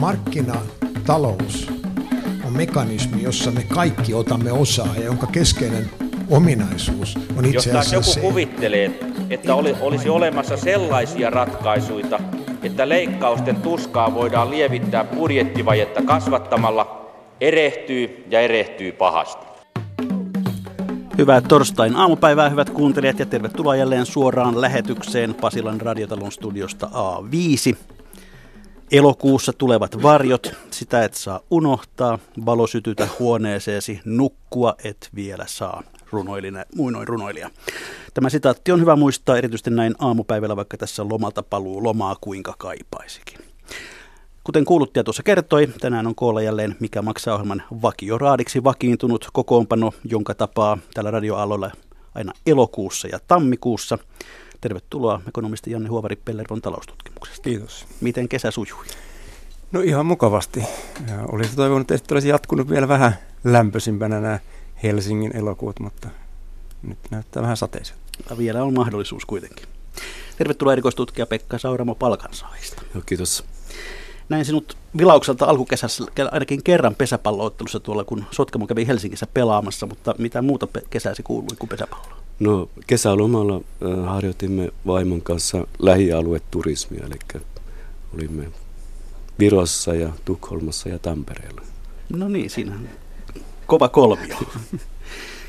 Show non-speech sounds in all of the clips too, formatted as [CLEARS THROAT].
markkinatalous on mekanismi, jossa me kaikki otamme osaa ja jonka keskeinen ominaisuus on itse Jos asiassa joku se, kuvittelee, että oli, olisi olemassa sellaisia ratkaisuja, että leikkausten tuskaa voidaan lievittää budjettivajetta kasvattamalla, erehtyy ja erehtyy pahasti. Hyvää torstain aamupäivää, hyvät kuuntelijat, ja tervetuloa jälleen suoraan lähetykseen Pasilan radiotalon studiosta A5. Elokuussa tulevat varjot, sitä et saa unohtaa, valo sytytä huoneeseesi, nukkua et vielä saa, runoilina, muinoin runoilija. Tämä sitaatti on hyvä muistaa erityisesti näin aamupäivällä, vaikka tässä lomalta paluu lomaa kuinka kaipaisikin. Kuten kuuluttaja tuossa kertoi, tänään on koolla jälleen Mikä maksaa ohjelman vakioraadiksi vakiintunut kokoonpano, jonka tapaa tällä radioaloilla aina elokuussa ja tammikuussa. Tervetuloa ekonomisti Janne Huovari Pellervon taloustutkimuksesta. Kiitos. Miten kesä sujui? No ihan mukavasti. Ja olisi toivonut, että olisi jatkunut vielä vähän lämpöisimpänä nämä Helsingin elokuut, mutta nyt näyttää vähän sateiselta. Vielä on mahdollisuus kuitenkin. Tervetuloa erikoistutkija Pekka Sauramo palkansaajista. Joo, kiitos. Näin sinut vilaukselta alkukesässä ainakin kerran pesäpalloottelussa tuolla, kun Sotkamo kävi Helsingissä pelaamassa, mutta mitä muuta pe- kesäsi kuului kuin pesäpallo? No kesälomalla äh, harjoitimme vaimon kanssa lähialueturismia, eli olimme Virossa ja Tukholmassa ja Tampereella. No niin, siinä on kova kolmio.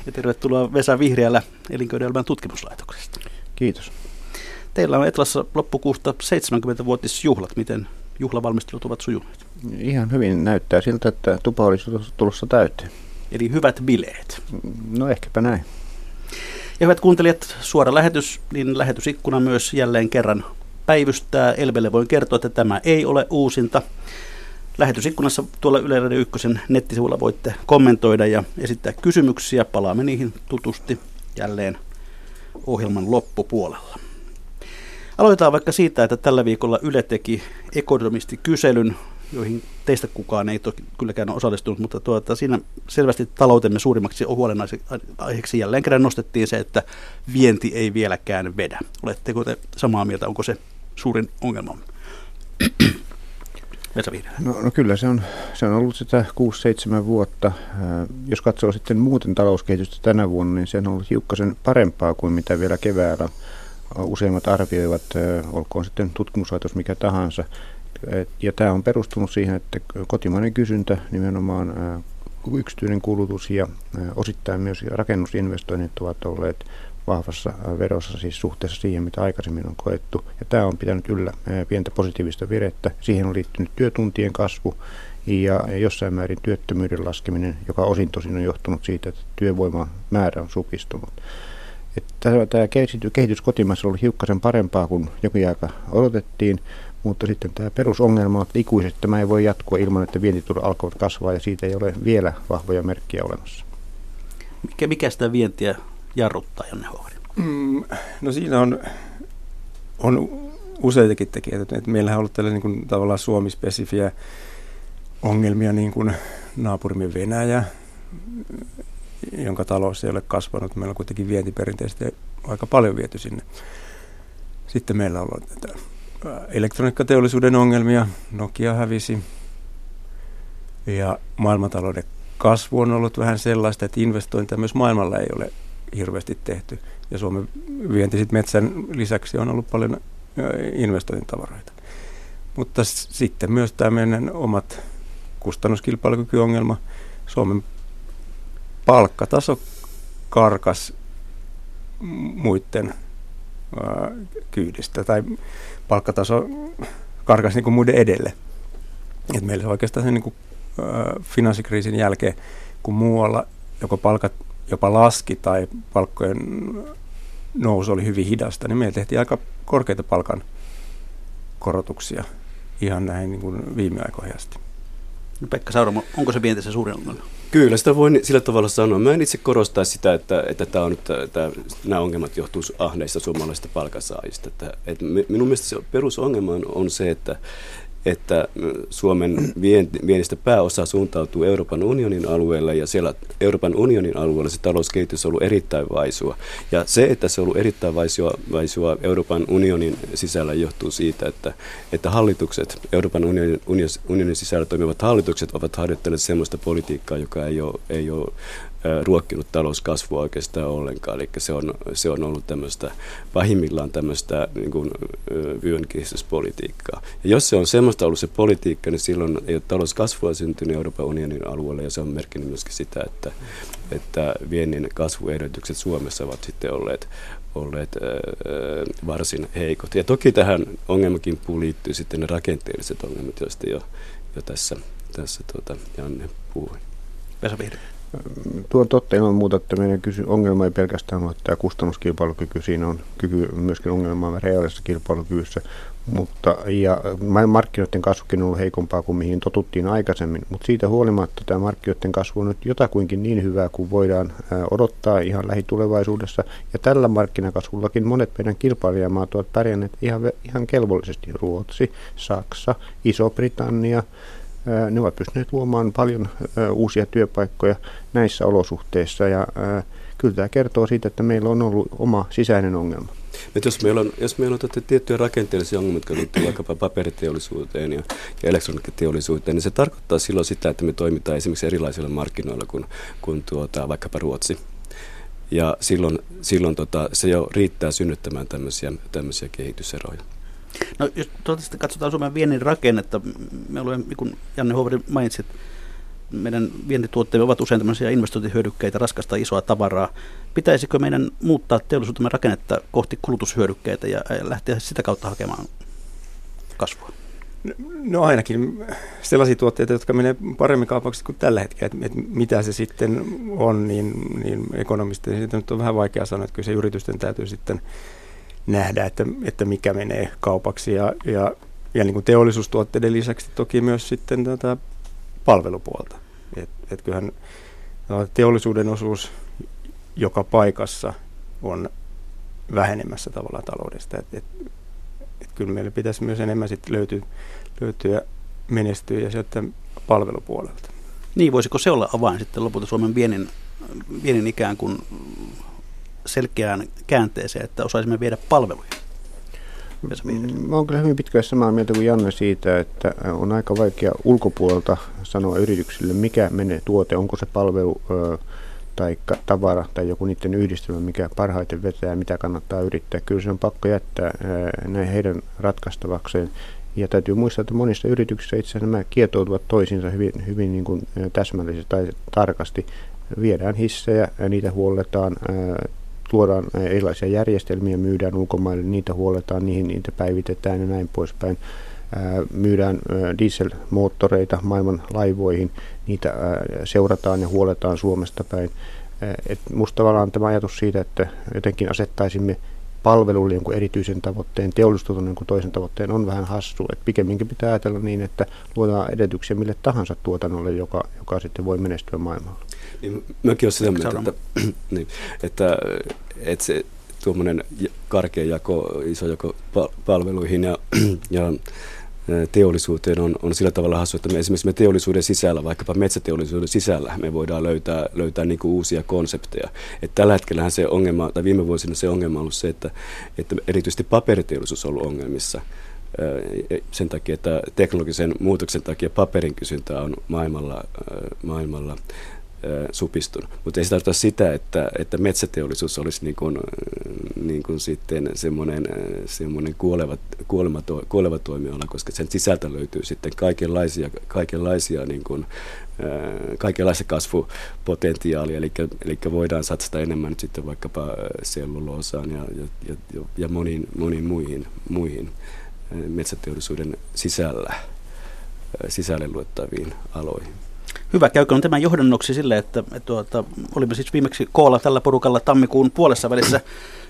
ja tervetuloa Vesa Vihriälä elinkeinoelämän tutkimuslaitoksesta. Kiitos. Teillä on Etlassa loppukuusta 70-vuotisjuhlat. Miten juhlavalmistelut ovat sujuneet? Ihan hyvin näyttää siltä, että tupa olisi tulossa täyteen. Eli hyvät bileet. No ehkäpä näin. Ja hyvät kuuntelijat, suora lähetys, niin lähetysikkuna myös jälleen kerran päivystää. Elvelle voin kertoa, että tämä ei ole uusinta. Lähetysikkunassa tuolla Yle Radio 1 nettisivuilla voitte kommentoida ja esittää kysymyksiä. Palaamme niihin tutusti jälleen ohjelman loppupuolella. Aloitetaan vaikka siitä, että tällä viikolla Yle teki ekonomistikyselyn, joihin teistä kukaan ei toki kylläkään ole osallistunut, mutta tuota, siinä selvästi taloutemme suurimmaksi huolenaiheeksi jälleen kerran nostettiin se, että vienti ei vieläkään vedä. Oletteko te samaa mieltä, onko se suurin ongelma? [CLEARS THROAT] No, no kyllä se on, se on ollut sitä 6-7 vuotta. Jos katsoo sitten muuten talouskehitystä tänä vuonna, niin se on ollut hiukkasen parempaa kuin mitä vielä keväällä useimmat arvioivat, olkoon sitten tutkimuslaitos mikä tahansa. Ja tämä on perustunut siihen, että kotimainen kysyntä, nimenomaan yksityinen kulutus ja osittain myös rakennusinvestoinnit ovat olleet vahvassa verossa siis suhteessa siihen, mitä aikaisemmin on koettu. Ja tämä on pitänyt yllä pientä positiivista virettä. Siihen on liittynyt työtuntien kasvu ja jossain määrin työttömyyden laskeminen, joka osin tosin on johtunut siitä, että työvoiman määrä on supistunut. Että tämä kehitys kotimaassa oli hiukkasen parempaa kuin jokin aika odotettiin, mutta sitten tämä perusongelma on, että ikuisesti tämä ei voi jatkua ilman, että vientitulot alkoivat kasvaa ja siitä ei ole vielä vahvoja merkkiä olemassa. Mikä, mikä sitä vientiä jarruttaa, Janne Huori? Mm, no siinä on, on useitakin tekijöitä. Että meillähän on ollut tällainen niin kuin, tavallaan Suomi-spesifiä ongelmia, niin kuin naapurimme Venäjä, jonka talous ei ole kasvanut. Meillä on kuitenkin vientiperinteisesti aika paljon viety sinne. Sitten meillä on ollut tätä elektroniikkateollisuuden ongelmia. Nokia hävisi. Ja maailmantalouden kasvu on ollut vähän sellaista, että investointeja myös maailmalla ei ole hirveästi tehty. Ja Suomen vienti sit metsän lisäksi on ollut paljon investointitavaroita. Mutta sitten myös tämä meidän omat kustannuskilpailukykyongelma. Suomen palkkataso karkas muiden kyydistä tai palkkataso karkas niin kuin muiden edelle. Et meillä oikeastaan se niin kuin, äh, finanssikriisin jälkeen, kun muualla joko palkat jopa laski tai palkkojen nousu oli hyvin hidasta, niin meillä tehtiin aika korkeita palkan korotuksia ihan näin niin kuin viime aikoihin asti. No Pekka Sauramo, onko se vienti se suurin ongelma? Kyllä, sitä voin sillä tavalla sanoa. Mä en itse korostaa sitä, että, että tämä on nyt, tämä, nämä ongelmat johtuu ahneista suomalaisista palkansaajista. Että, että minun mielestä se perusongelma on, on se, että että Suomen viennistä pääosa suuntautuu Euroopan unionin alueelle ja siellä Euroopan unionin alueella se talouskehitys on ollut erittäin vaisua. Ja se, että se on ollut erittäin vaisua, vaisua Euroopan unionin sisällä johtuu siitä, että, että hallitukset, Euroopan unionin, unionin sisällä toimivat hallitukset ovat harjoittaneet sellaista politiikkaa, joka ei ole, ei ole ruokkinut talouskasvua oikeastaan ollenkaan. Eli se on, se on ollut tämmöistä, pahimmillaan tämmöistä niin kuin, vyön kehityspolitiikkaa. Ja jos se on semmoista ollut se politiikka, niin silloin ei ole talouskasvua syntynyt Euroopan unionin alueelle, ja se on merkinnyt myöskin sitä, että, että viennin kasvuedellytykset Suomessa ovat sitten olleet, olleet varsin heikot. Ja toki tähän ongelmakin liittyy sitten ne rakenteelliset ongelmat, joista jo, jo tässä, tässä tuota, Janne puhui. Vesa. Tuo on totta ilman muuta, että meidän kysy- ongelma ei pelkästään ole tämä kustannuskilpailukyky, siinä on kyky myöskin ongelmaa reaalisessa kilpailukyvyssä, mutta ja markkinoiden kasvukin on ollut heikompaa kuin mihin totuttiin aikaisemmin, mutta siitä huolimatta tämä markkinoiden kasvu on nyt jotakuinkin niin hyvää kuin voidaan odottaa ihan lähitulevaisuudessa, ja tällä markkinakasvullakin monet meidän kilpailijamaat ovat pärjänneet ihan, ihan kelvollisesti, Ruotsi, Saksa, Iso-Britannia, ne ovat pystyneet luomaan paljon uusia työpaikkoja näissä olosuhteissa ja kyllä tämä kertoo siitä, että meillä on ollut oma sisäinen ongelma. Nyt jos meillä on, jos meillä on tätä tiettyjä rakenteellisia ongelmia, jotka liittyvät vaikkapa paperiteollisuuteen ja, ja elektroniikkateollisuuteen, niin se tarkoittaa silloin sitä, että me toimitaan esimerkiksi erilaisilla markkinoilla kuin, kuin tuota, vaikkapa Ruotsi. Ja silloin, silloin tota, se jo riittää synnyttämään tämmöisiä, tämmöisiä kehityseroja. No jos toivottavasti katsotaan Suomen viennin rakennetta, me olemme, niin kuin Janne Hoveri mainitsi, meidän vientituotteemme ovat usein tämmöisiä investointihyödykkeitä, raskasta isoa tavaraa. Pitäisikö meidän muuttaa teollisuutemme rakennetta kohti kulutushyödykkeitä ja lähteä sitä kautta hakemaan kasvua? No ainakin sellaisia tuotteita, jotka menee paremmin kaupaksi kuin tällä hetkellä. Että, että mitä se sitten on, niin, niin ekonomisten nyt on vähän vaikea sanoa, että kyllä se yritysten täytyy sitten nähdä, että, että mikä menee kaupaksi. Ja, ja, ja niin kuin teollisuustuotteiden lisäksi toki myös sitten tätä palvelupuolta. Et, et kyllähän teollisuuden osuus joka paikassa on vähenemässä tavallaan taloudesta. Et, et, et kyllä meillä pitäisi myös enemmän sit löytyä, löytyä menestyä ja sieltä palvelupuolelta. Niin, voisiko se olla avain sitten lopulta Suomen viennin, viennin ikään kuin selkeään käänteeseen, että osaisimme viedä palveluja? Mä olen kyllä hyvin pitkälle samaa mieltä kuin Janne siitä, että on aika vaikea ulkopuolelta sanoa yrityksille, mikä menee tuote, onko se palvelu tai tavara tai joku niiden yhdistelmä, mikä parhaiten vetää, mitä kannattaa yrittää. Kyllä se on pakko jättää näin heidän ratkaistavakseen. Ja täytyy muistaa, että monissa yrityksissä itse asiassa nämä kietoutuvat toisiinsa hyvin, hyvin niin kuin täsmällisesti tai tarkasti. Viedään hissejä, niitä huolletaan, luodaan erilaisia järjestelmiä, myydään ulkomaille, niitä huoletaan, niihin niitä päivitetään ja näin poispäin. Myydään dieselmoottoreita maailman laivoihin, niitä seurataan ja huoletaan Suomesta päin. Et musta tavallaan tämä ajatus siitä, että jotenkin asettaisimme palvelulle jonkun erityisen tavoitteen, teollisuuden jonkun toisen tavoitteen on vähän hassu. Et pikemminkin pitää ajatella niin, että luodaan edellytyksiä mille tahansa tuotannolle, joka, joka sitten voi menestyä maailmalla. Niin, mäkin olen sitä mieltä, että, [CLEARS THROAT] niin, että, että se tuommoinen karkea jako, iso jako palveluihin ja, [CLEARS THROAT] ja teollisuuteen on, on sillä tavalla hassu, että me esimerkiksi me teollisuuden sisällä, vaikkapa metsäteollisuuden sisällä, me voidaan löytää, löytää niin kuin uusia konsepteja. Et tällä hetkellä se ongelma, tai viime vuosina se ongelma on ollut se, että, että erityisesti paperiteollisuus on ollut ongelmissa sen takia, että teknologisen muutoksen takia paperin kysyntä on maailmalla, maailmalla supistunut. Mutta ei se tarkoita sitä, että, että metsäteollisuus olisi niin kuin, niin kuin sitten semmoinen, semmoinen kuoleva, kuolema, kuoleva toimiala, koska sen sisältä löytyy sitten kaikenlaisia, kaikenlaisia niin kuin, kaikenlaista kasvupotentiaalia, eli, eli voidaan satsata enemmän nyt sitten vaikkapa selluloosaan ja, ja, ja, ja moniin, moniin muihin, muihin metsäteollisuuden sisällä, sisälle luettaviin aloihin. Hyvä, käykö tämä johdannoksi sille, että, että tuota, olimme siis viimeksi koolla tällä porukalla tammikuun puolessa välissä.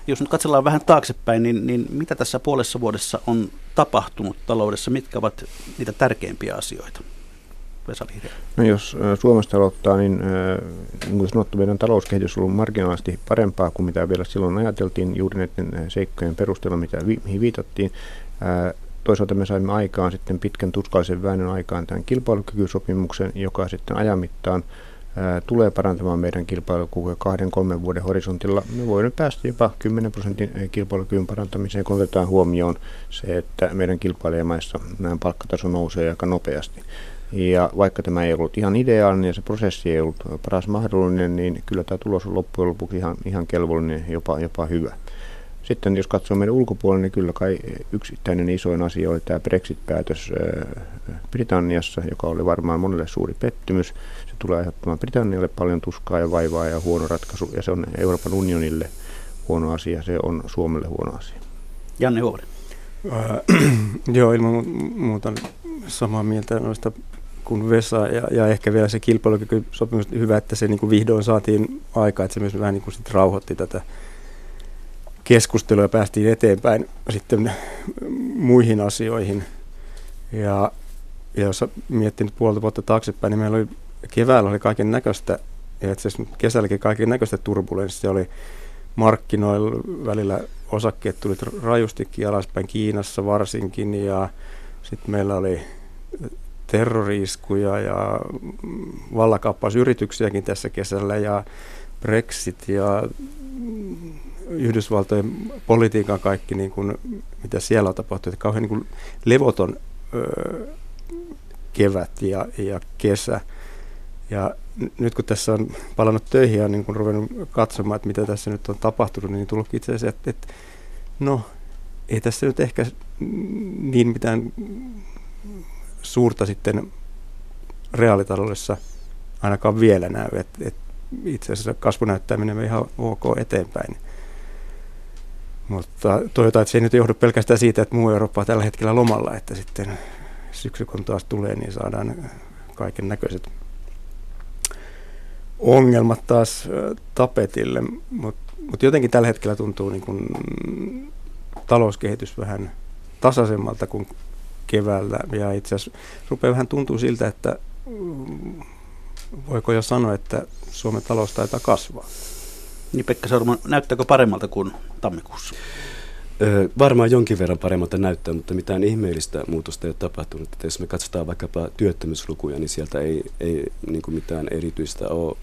Jos nyt katsellaan vähän taaksepäin, niin, niin mitä tässä puolessa vuodessa on tapahtunut taloudessa? Mitkä ovat niitä tärkeimpiä asioita? No jos Suomesta aloittaa, niin niin kuin sanottu, meidän talouskehitys on ollut marginaalisesti parempaa kuin mitä vielä silloin ajateltiin juuri näiden seikkojen perusteella, mitä vi- mihin viitattiin. Toisaalta me saimme aikaan sitten pitkän tuskallisen väännön aikaan tämän kilpailukykysopimuksen, joka sitten ajan mittaan tulee parantamaan meidän kilpailukykyä kahden, kolmen vuoden horisontilla. Me voimme päästä jopa 10 prosentin kilpailukyvyn parantamiseen, kun otetaan huomioon se, että meidän kilpailijamaissa nämä palkkataso nousee aika nopeasti. Ja vaikka tämä ei ollut ihan ideaalinen ja se prosessi ei ollut paras mahdollinen, niin kyllä tämä tulos on loppujen lopuksi ihan, ihan kelvollinen, jopa, jopa hyvä. Sitten jos katsoo meidän ulkopuolella, niin kyllä kai yksittäinen isoin asia oli tämä Brexit-päätös Britanniassa, joka oli varmaan monelle suuri pettymys. Se tulee aiheuttamaan Britannialle paljon tuskaa ja vaivaa ja huono ratkaisu, ja se on Euroopan unionille huono asia, se on Suomelle huono asia. Janne Huori. Äh, [CLEARS THROAT] joo, ilman muuta samaa mieltä noista kuin Vesa ja, ja ehkä vielä se kilpailukykysopimus, hyvä, että se niin kuin vihdoin saatiin aikaa, että se myös vähän niin kuin sit rauhoitti tätä keskustelua ja päästiin eteenpäin sitten muihin asioihin. Ja, ja jos miettii nyt puolta vuotta taaksepäin, niin meillä oli keväällä oli kaiken näköistä, ja itse asiassa kesälläkin kaiken näköistä turbulenssia oli markkinoilla välillä osakkeet tuli rajustikin alaspäin Kiinassa varsinkin, ja sitten meillä oli terroriiskuja ja vallakaappausyrityksiäkin tässä kesällä ja Brexit ja Yhdysvaltojen politiikan kaikki, niin kuin, mitä siellä on tapahtunut, kauhean niin levoton ö, kevät ja, ja kesä. Ja nyt kun tässä on palannut töihin ja niin kun ruvennut katsomaan, että mitä tässä nyt on tapahtunut, niin tullut itse asiassa, että, että no, ei tässä nyt ehkä niin mitään suurta sitten reaalitaloudessa ainakaan vielä näy. että et itse asiassa kasvu näyttää menevän ihan ok eteenpäin. Mutta toivotaan, että se ei nyt johdu pelkästään siitä, että muu Eurooppa on tällä hetkellä lomalla, että sitten syksy kun taas tulee, niin saadaan kaiken näköiset ongelmat taas tapetille. Mutta mut jotenkin tällä hetkellä tuntuu niin kun talouskehitys vähän tasaisemmalta kuin keväällä. Ja itse asiassa rupeaa vähän tuntuu siltä, että mm, voiko jo sanoa, että Suomen talous taitaa kasvaa. Niin Pekka Sauruman, näyttääkö paremmalta kuin tammikuussa? Öö, varmaan jonkin verran paremmalta näyttää, mutta mitään ihmeellistä muutosta ei ole tapahtunut. Että jos me katsotaan vaikkapa työttömyyslukuja, niin sieltä ei, ei niin mitään erityistä ole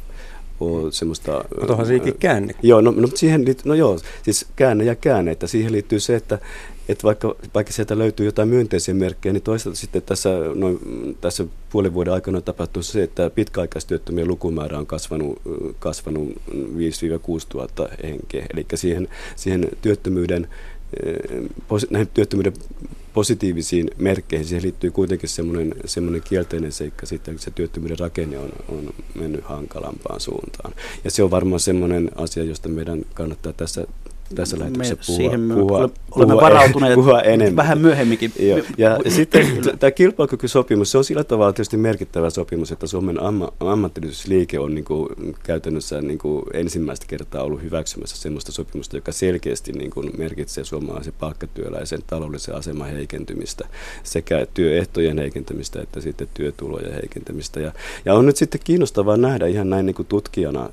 ole semmoista... Mutta onhan siihenkin käänne. Joo, no, no, siihen liittyy, no joo, siis käänne ja käänne, että siihen liittyy se, että, että vaikka, vaikka sieltä löytyy jotain myönteisiä merkkejä, niin toisaalta sitten tässä, no, tässä puolen vuoden aikana tapahtuu se, että pitkäaikaistyöttömien lukumäärä on kasvanut, kasvanut 5-6 tuhatta henkeä. Eli siihen, siihen työttömyyden näihin työttömyyden positiivisiin merkkeihin, siihen liittyy kuitenkin semmoinen, semmoinen kielteinen seikka sitten, että se työttömyyden rakenne on, on mennyt hankalampaan suuntaan. Ja se on varmaan semmoinen asia, josta meidän kannattaa tässä tässä lähetyksessä puhua, siihen puhua, olemme puhua, varautuneet puhua enemmän. vähän myöhemminkin. Joo. Ja sitten [CLEARS THROAT] tämä kilpailukykysopimus, se on sillä tavalla tietysti merkittävä sopimus, että Suomen amma, ammattiyhdistysliike on niin kuin, käytännössä niin kuin ensimmäistä kertaa ollut hyväksymässä sellaista sopimusta, joka selkeästi niin kuin, merkitsee suomalaisen palkkatyöläisen taloudellisen aseman heikentymistä, sekä työehtojen heikentymistä että sitten työtulojen heikentämistä. Ja, ja on nyt sitten kiinnostavaa nähdä ihan näin niin kuin tutkijana,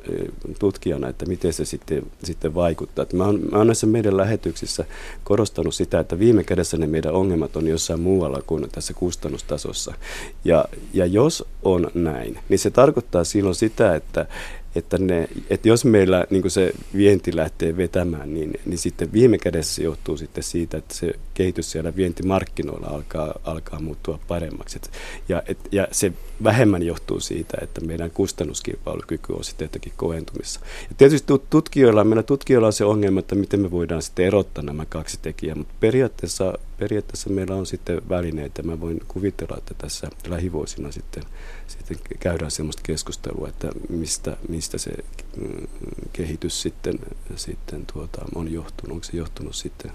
tutkijana, että miten se sitten, sitten vaikuttaa. Että mä oon mä oon näissä meidän lähetyksissä korostanut sitä, että viime kädessä ne meidän ongelmat on jossain muualla kuin tässä kustannustasossa. Ja, ja jos on näin, niin se tarkoittaa silloin sitä, että, että, ne, että jos meillä niin se vienti lähtee vetämään, niin, niin sitten viime kädessä se johtuu sitten siitä, että se kehitys siellä vientimarkkinoilla alkaa, alkaa muuttua paremmaksi. Et, ja, et, ja se vähemmän johtuu siitä, että meidän kustannuskilpailukyky on sitten jotenkin kohentumissa. Ja tietysti tutkijoilla, meillä tutkijoilla on se ongelma, että miten me voidaan sitten erottaa nämä kaksi tekijää, mutta periaatteessa, periaatteessa meillä on sitten välineitä. Mä voin kuvitella, että tässä lähivuosina sitten, sitten käydään sellaista keskustelua, että mistä, mistä se mm, kehitys sitten, sitten tuota, on johtunut. Onko se johtunut sitten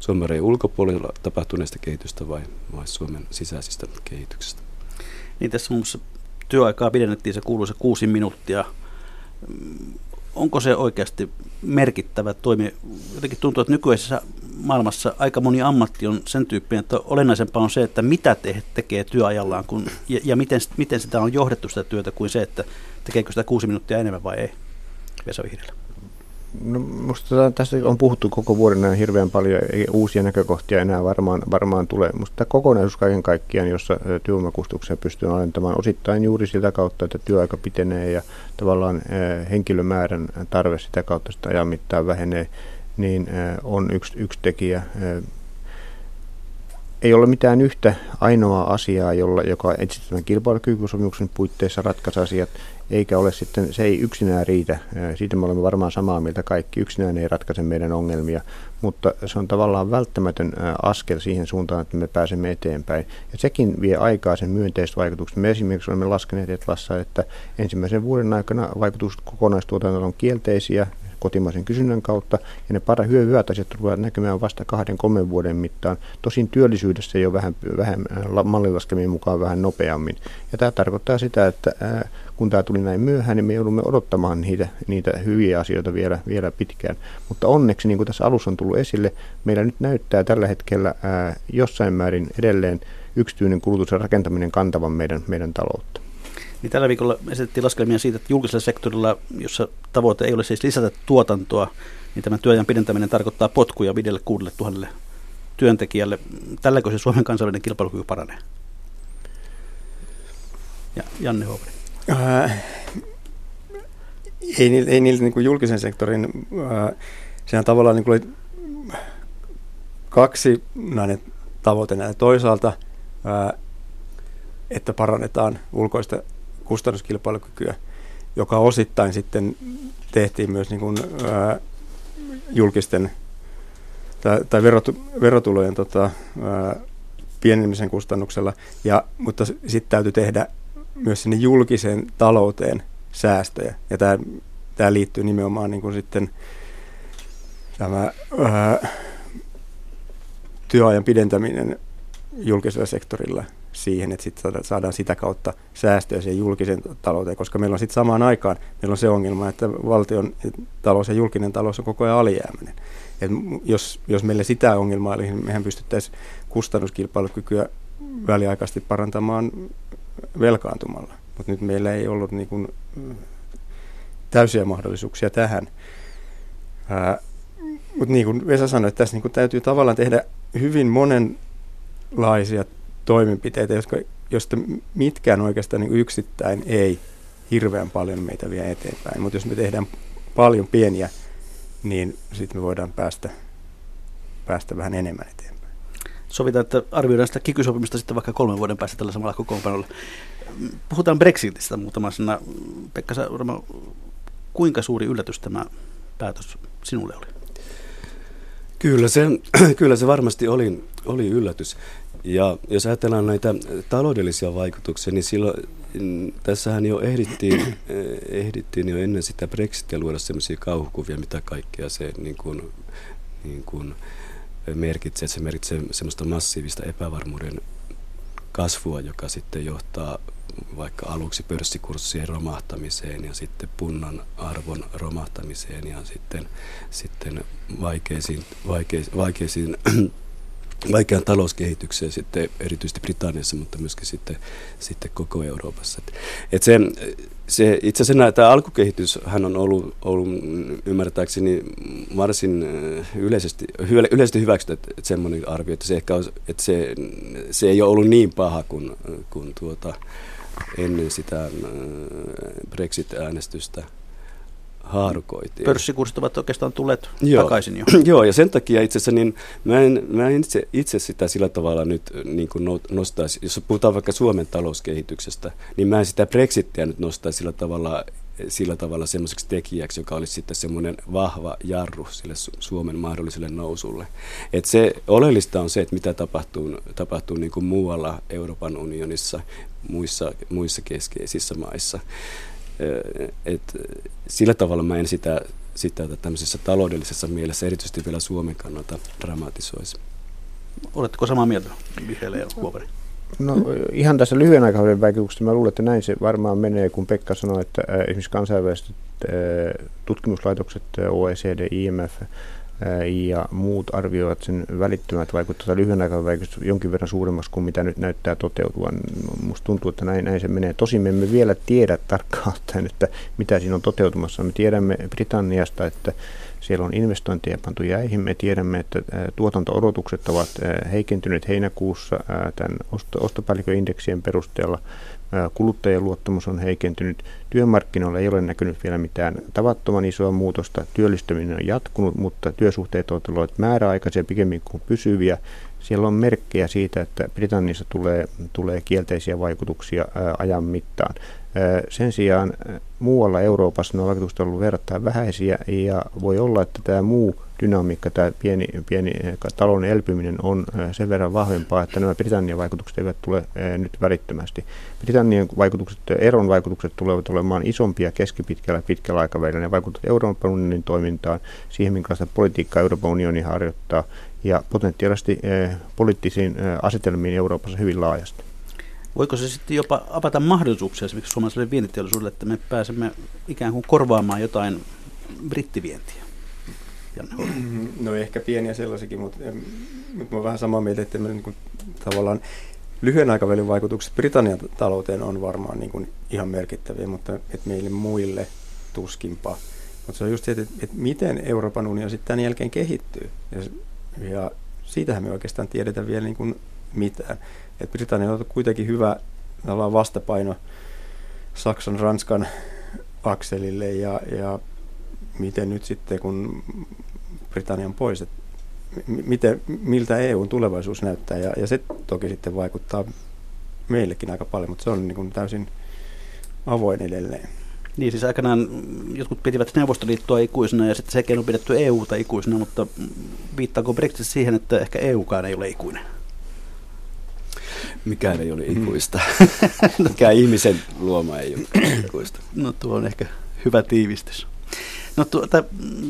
Suomen ulkopuolella tapahtuneesta kehitystä vai, vai Suomen sisäisistä kehityksestä? Niin tässä työaikaa pidennettiin se kuuluisa kuusi minuuttia. Onko se oikeasti merkittävä toimi? Jotenkin tuntuu, että nykyisessä maailmassa aika moni ammatti on sen tyyppinen, että olennaisempaa on se, että mitä te tekee työajallaan kun, ja, ja miten, miten sitä on johdettu sitä työtä kuin se, että tekeekö sitä kuusi minuuttia enemmän vai ei. Vesa Vihreällä. No, musta tästä on puhuttu koko vuoden näin hirveän paljon, ei uusia näkökohtia enää varmaan, varmaan tulee. Musta tämä kokonaisuus kaiken kaikkiaan, jossa työvoimakustannuksia pystyy alentamaan osittain juuri sitä kautta, että työaika pitenee ja tavallaan henkilömäärän tarve sitä kautta sitä ajan mittaan vähenee, niin on yksi, yksi tekijä ei ole mitään yhtä ainoaa asiaa, jolla, joka etsitään kilpailukykysopimuksen puitteissa ratkaisi asiat, eikä ole sitten, se ei yksinään riitä. Siitä me olemme varmaan samaa mieltä kaikki. Yksinään ei ratkaise meidän ongelmia, mutta se on tavallaan välttämätön askel siihen suuntaan, että me pääsemme eteenpäin. Ja sekin vie aikaa sen myönteiset vaikutukset. Me esimerkiksi olemme laskeneet Etlassa, että ensimmäisen vuoden aikana vaikutukset kokonaistuotantoon on kielteisiä, kotimaisen kysynnän kautta, ja ne para hyvät asiat tulevat näkymään vasta kahden, kolmen vuoden mittaan. Tosin työllisyydessä jo vähän, vähän mallilaskemien mukaan vähän nopeammin. Ja tämä tarkoittaa sitä, että ää, kun tämä tuli näin myöhään, niin me joudumme odottamaan niitä, niitä hyviä asioita vielä, vielä pitkään. Mutta onneksi, niin kuin tässä alussa on tullut esille, meillä nyt näyttää tällä hetkellä ää, jossain määrin edelleen yksityinen kulutus ja rakentaminen kantavan meidän, meidän taloutta. Niin tällä viikolla esitettiin laskelmia siitä, että julkisella sektorilla, jossa tavoite ei ole siis lisätä tuotantoa, niin tämä työajan pidentäminen tarkoittaa potkuja 5 6 tuhannelle työntekijälle. Tälläkö se Suomen kansainvälinen kilpailukyky paranee? Ja Janne Huopari. Äh, ei, ei niillä niin julkisen sektorin, äh, sehän tavallaan niin kuin kaksi näiden tavoite näitä. Toisaalta, äh, että parannetaan ulkoista kustannuskilpailukykyä, joka osittain sitten tehtiin myös niin kuin, ää, julkisten tai, tai verotu, verotulojen tota, ää, pienenemisen kustannuksella, ja, mutta sitten täytyy tehdä myös sinne julkiseen talouteen säästöjä. Ja tämä, tämä liittyy nimenomaan niin kuin sitten tämä ää, työajan pidentäminen julkisella sektorilla – siihen, että sit saadaan sitä kautta säästöjä siihen julkisen talouteen, koska meillä on sitten samaan aikaan meillä on se ongelma, että valtion talous ja julkinen talous on koko ajan alijäämäinen. Et jos, jos meillä sitä ongelmaa eli niin mehän pystyttäisiin kustannuskilpailukykyä väliaikaisesti parantamaan velkaantumalla, mutta nyt meillä ei ollut niin kuin, täysiä mahdollisuuksia tähän. mutta niin kuin Vesa sanoi, että tässä niin kuin täytyy tavallaan tehdä hyvin monenlaisia toimenpiteitä, jotka, josta mitkään oikeastaan niin yksittäin ei hirveän paljon meitä vie eteenpäin. Mutta jos me tehdään paljon pieniä, niin sitten me voidaan päästä, päästä vähän enemmän eteenpäin. Sovitaan, että arvioidaan sitä kikysopimista sitten vaikka kolmen vuoden päästä tällä samalla kokoonpanolla. Puhutaan Brexitistä muutama sana. Pekka Saurama, kuinka suuri yllätys tämä päätös sinulle oli? Kyllä se, [CLEARS THROAT] kyllä se varmasti oli, oli yllätys. Ja jos ajatellaan näitä taloudellisia vaikutuksia, niin silloin mm, tässähän jo ehdittiin, eh, ehdittiin jo ennen sitä Brexitia luoda sellaisia kauhukuvia, mitä kaikkea se niin kuin, niin kuin merkitsee. Se merkitsee semmoista massiivista epävarmuuden kasvua, joka sitten johtaa vaikka aluksi pörssikurssien romahtamiseen ja sitten punnan arvon romahtamiseen ja sitten, sitten vaikeisiin, vaikeisiin, vaikeisiin vaikean talouskehitykseen sitten erityisesti Britanniassa, mutta myöskin sitten, sitten koko Euroopassa. Et, et se, se, itse asiassa tämä alkukehitys hän on ollut, ollut ymmärtääkseni varsin äh, yleisesti, yleisesti hyväksytty, semmoinen arvio, että, se, ehkä olisi, että se, se ei ole ollut niin paha kuin, kuin tuota, ennen sitä äh, Brexit-äänestystä haarukoitiin. Pörssikurssit ovat oikeastaan tulleet Joo. takaisin jo. [CLEARS THROAT] Joo, ja sen takia itse asiassa niin mä en, mä en itse, itse sitä sillä tavalla nyt niin kuin nostaisi, jos puhutaan vaikka Suomen talouskehityksestä, niin mä en sitä Brexitia nyt nostaisi sillä tavalla sillä tavalla semmoiseksi tekijäksi, joka olisi sitten semmoinen vahva jarru sille Suomen mahdolliselle nousulle. Et se oleellista on se, että mitä tapahtuu, tapahtuu niin kuin muualla Euroopan unionissa, muissa, muissa keskeisissä maissa. Et sillä tavalla mä en sitä, sitä tämmöisessä taloudellisessa mielessä, erityisesti vielä Suomen kannalta, dramatisoisi. Oletteko samaa mieltä, Mihail ja Huopari? No ihan tässä lyhyen aikavälin vaikutuksesta mä luulen, että näin se varmaan menee, kun Pekka sanoi, että esimerkiksi kansainväliset tutkimuslaitokset, OECD, IMF, ja muut arvioivat sen välittömät vaikutukset lyhyen aikavälin vaikutukset jonkin verran suuremmaksi kuin mitä nyt näyttää toteutuvan. Minusta tuntuu, että näin, näin se menee. Tosin me emme vielä tiedä tarkkaan että mitä siinä on toteutumassa. Me tiedämme Britanniasta, että siellä on investointeja pantu jäihin. Me tiedämme, että tuotanto-odotukset ovat heikentyneet heinäkuussa tämän ostopäälliköindeksien perusteella. Kuluttajien luottamus on heikentynyt. Työmarkkinoilla ei ole näkynyt vielä mitään tavattoman isoa muutosta. Työllistäminen on jatkunut, mutta työsuhteet ovat olleet määräaikaisia pikemmin kuin pysyviä. Siellä on merkkejä siitä, että Britanniassa tulee, tulee kielteisiä vaikutuksia ajan mittaan. Sen sijaan muualla Euroopassa nuo vaikutukset ovat olleet verrattain vähäisiä ja voi olla, että tämä muu dynamiikka, tämä pieni, pieni talouden elpyminen on sen verran vahvempaa, että nämä Britannian vaikutukset eivät tule nyt välittömästi. Britannian vaikutukset, eron vaikutukset tulevat olemaan isompia keskipitkällä ja pitkällä aikavälillä. Ne vaikuttavat Euroopan unionin toimintaan, siihen minkälaista politiikkaa Euroopan unioni harjoittaa ja potentiaalisesti poliittisiin asetelmiin Euroopassa hyvin laajasti. Voiko se sitten jopa avata mahdollisuuksia esimerkiksi suomalaiselle vientiteollisuudelle, että me pääsemme ikään kuin korvaamaan jotain brittivientiä? No ehkä pieniä sellaisikin, mutta, mutta mä olen vähän samaa mieltä, että niin kuin, tavallaan lyhyen aikavälin vaikutukset Britannian talouteen on varmaan niin kuin ihan merkittäviä, mutta että meille muille tuskinpa. Mutta se on just se, että, että miten Euroopan unioni sitten tämän jälkeen kehittyy. Ja, ja siitähän me oikeastaan tiedetä vielä niin kuin mitään. Et Britannia on kuitenkin hyvä vastapaino Saksan, Ranskan akselille ja, ja miten nyt sitten kun Britannian pois, että miten, miltä EUn tulevaisuus näyttää ja, ja se toki sitten vaikuttaa meillekin aika paljon, mutta se on niin kuin täysin avoin edelleen. Niin, siis aikanaan jotkut pitivät Neuvostoliittoa ikuisena ja sitten sekin on pidetty EUta ikuisena, mutta viittaako Brexit siihen, että ehkä EUkaan ei ole ikuinen? Mikään ei ole ikuista. [LAUGHS] Mikään ihmisen luoma ei ole ikuista. No tuo on ehkä hyvä tiivistys. No tuota,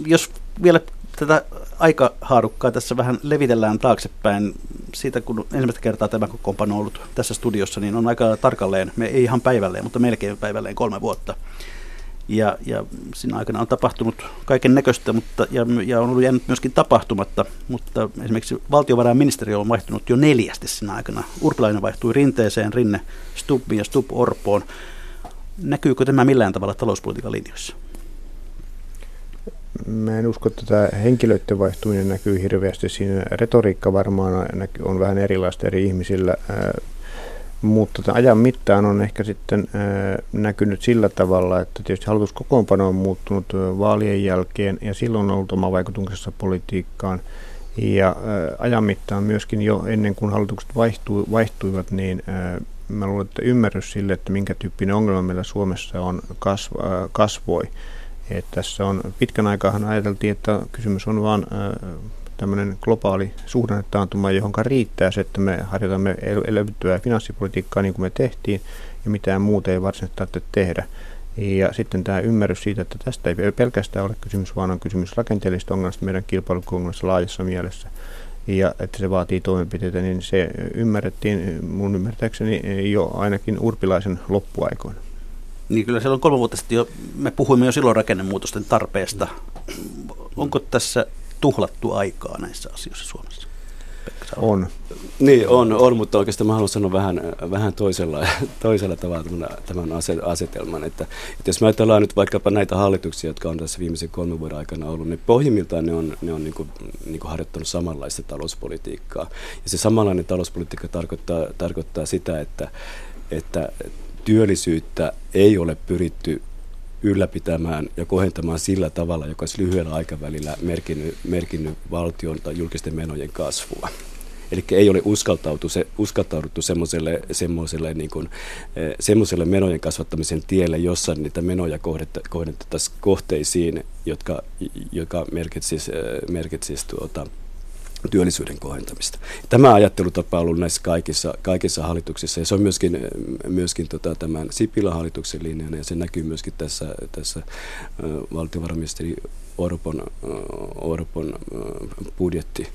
jos vielä tätä aikahaarukkaa tässä vähän levitellään taaksepäin. Siitä kun ensimmäistä kertaa tämä kokoonpano on ollut tässä studiossa, niin on aika tarkalleen, me ei ihan päivälleen, mutta melkein päivälleen kolme vuotta. Ja, ja siinä aikana on tapahtunut kaiken näköistä, mutta, ja, ja on ollut jäänyt myöskin tapahtumatta, mutta esimerkiksi valtiovarainministeriö on vaihtunut jo neljästi siinä aikana. Urpilainen vaihtui Rinteeseen, Rinne Stubbiin ja Stubb Orpoon. Näkyykö tämä millään tavalla talouspolitiikan linjoissa? Mä en usko, että tämä henkilöiden vaihtuminen näkyy hirveästi. Siinä retoriikka varmaan on vähän erilaista eri ihmisillä, mutta tämän ajan mittaan on ehkä sitten näkynyt sillä tavalla, että tietysti hallituskokoonpano on muuttunut vaalien jälkeen ja silloin on ollut oma vaikutuksessa politiikkaan. Ja ajan mittaan myöskin jo ennen kuin hallitukset vaihtui, vaihtuivat, niin mä luulen, että ymmärrys sille, että minkä tyyppinen ongelma meillä Suomessa on, kasvoi. Että tässä on pitkän aikaa ajateltiin, että kysymys on vain tämmöinen globaali suhdannetaantuma, johon riittää se, että me harjoitamme elvyttyä finanssipolitiikkaa niin kuin me tehtiin, ja mitään muuta ei varsinaisesti tarvitse tehdä. Ja sitten tämä ymmärrys siitä, että tästä ei pelkästään ole kysymys, vaan on kysymys rakenteellista ongelmasta meidän kilpailukunnassa laajassa mielessä. Ja että se vaatii toimenpiteitä, niin se ymmärrettiin mun ymmärtääkseni jo ainakin urpilaisen loppuaikoina. Niin kyllä silloin kolme vuotta sitten jo, me puhuimme jo silloin rakennemuutosten tarpeesta. Onko tässä tuhlattu aikaa näissä asioissa Suomessa? On. Niin, on, on, mutta oikeastaan mä haluan sanoa vähän, vähän toisella, toisella tavalla tämän, tämän asetelman. Että, että jos me ajatellaan nyt vaikkapa näitä hallituksia, jotka on tässä viimeisen kolmen vuoden aikana ollut, niin pohjimmiltaan ne on, ne on niin kuin, niin kuin harjoittanut samanlaista talouspolitiikkaa. Ja se samanlainen talouspolitiikka tarkoittaa, tarkoittaa sitä, että, että työllisyyttä ei ole pyritty ylläpitämään ja kohentamaan sillä tavalla, joka olisi lyhyellä aikavälillä merkinnyt, merkinnyt valtion tai julkisten menojen kasvua. Eli ei ole uskaltauduttu, se, uskaltauduttu semmoiselle, semmoiselle, niin kuin, eh, semmoiselle menojen kasvattamisen tielle, jossa niitä menoja kohdennettaisiin kohteisiin, jotka, joka merkitsisi, eh, merkitsisi tuota, työllisyyden kohentamista. Tämä ajattelutapa on ollut näissä kaikissa, kaikissa hallituksissa ja se on myöskin, myöskin tota, tämän Sipilän hallituksen linjana ja se näkyy myöskin tässä, tässä valtiovarainministeri Orpon, Orpon budjetti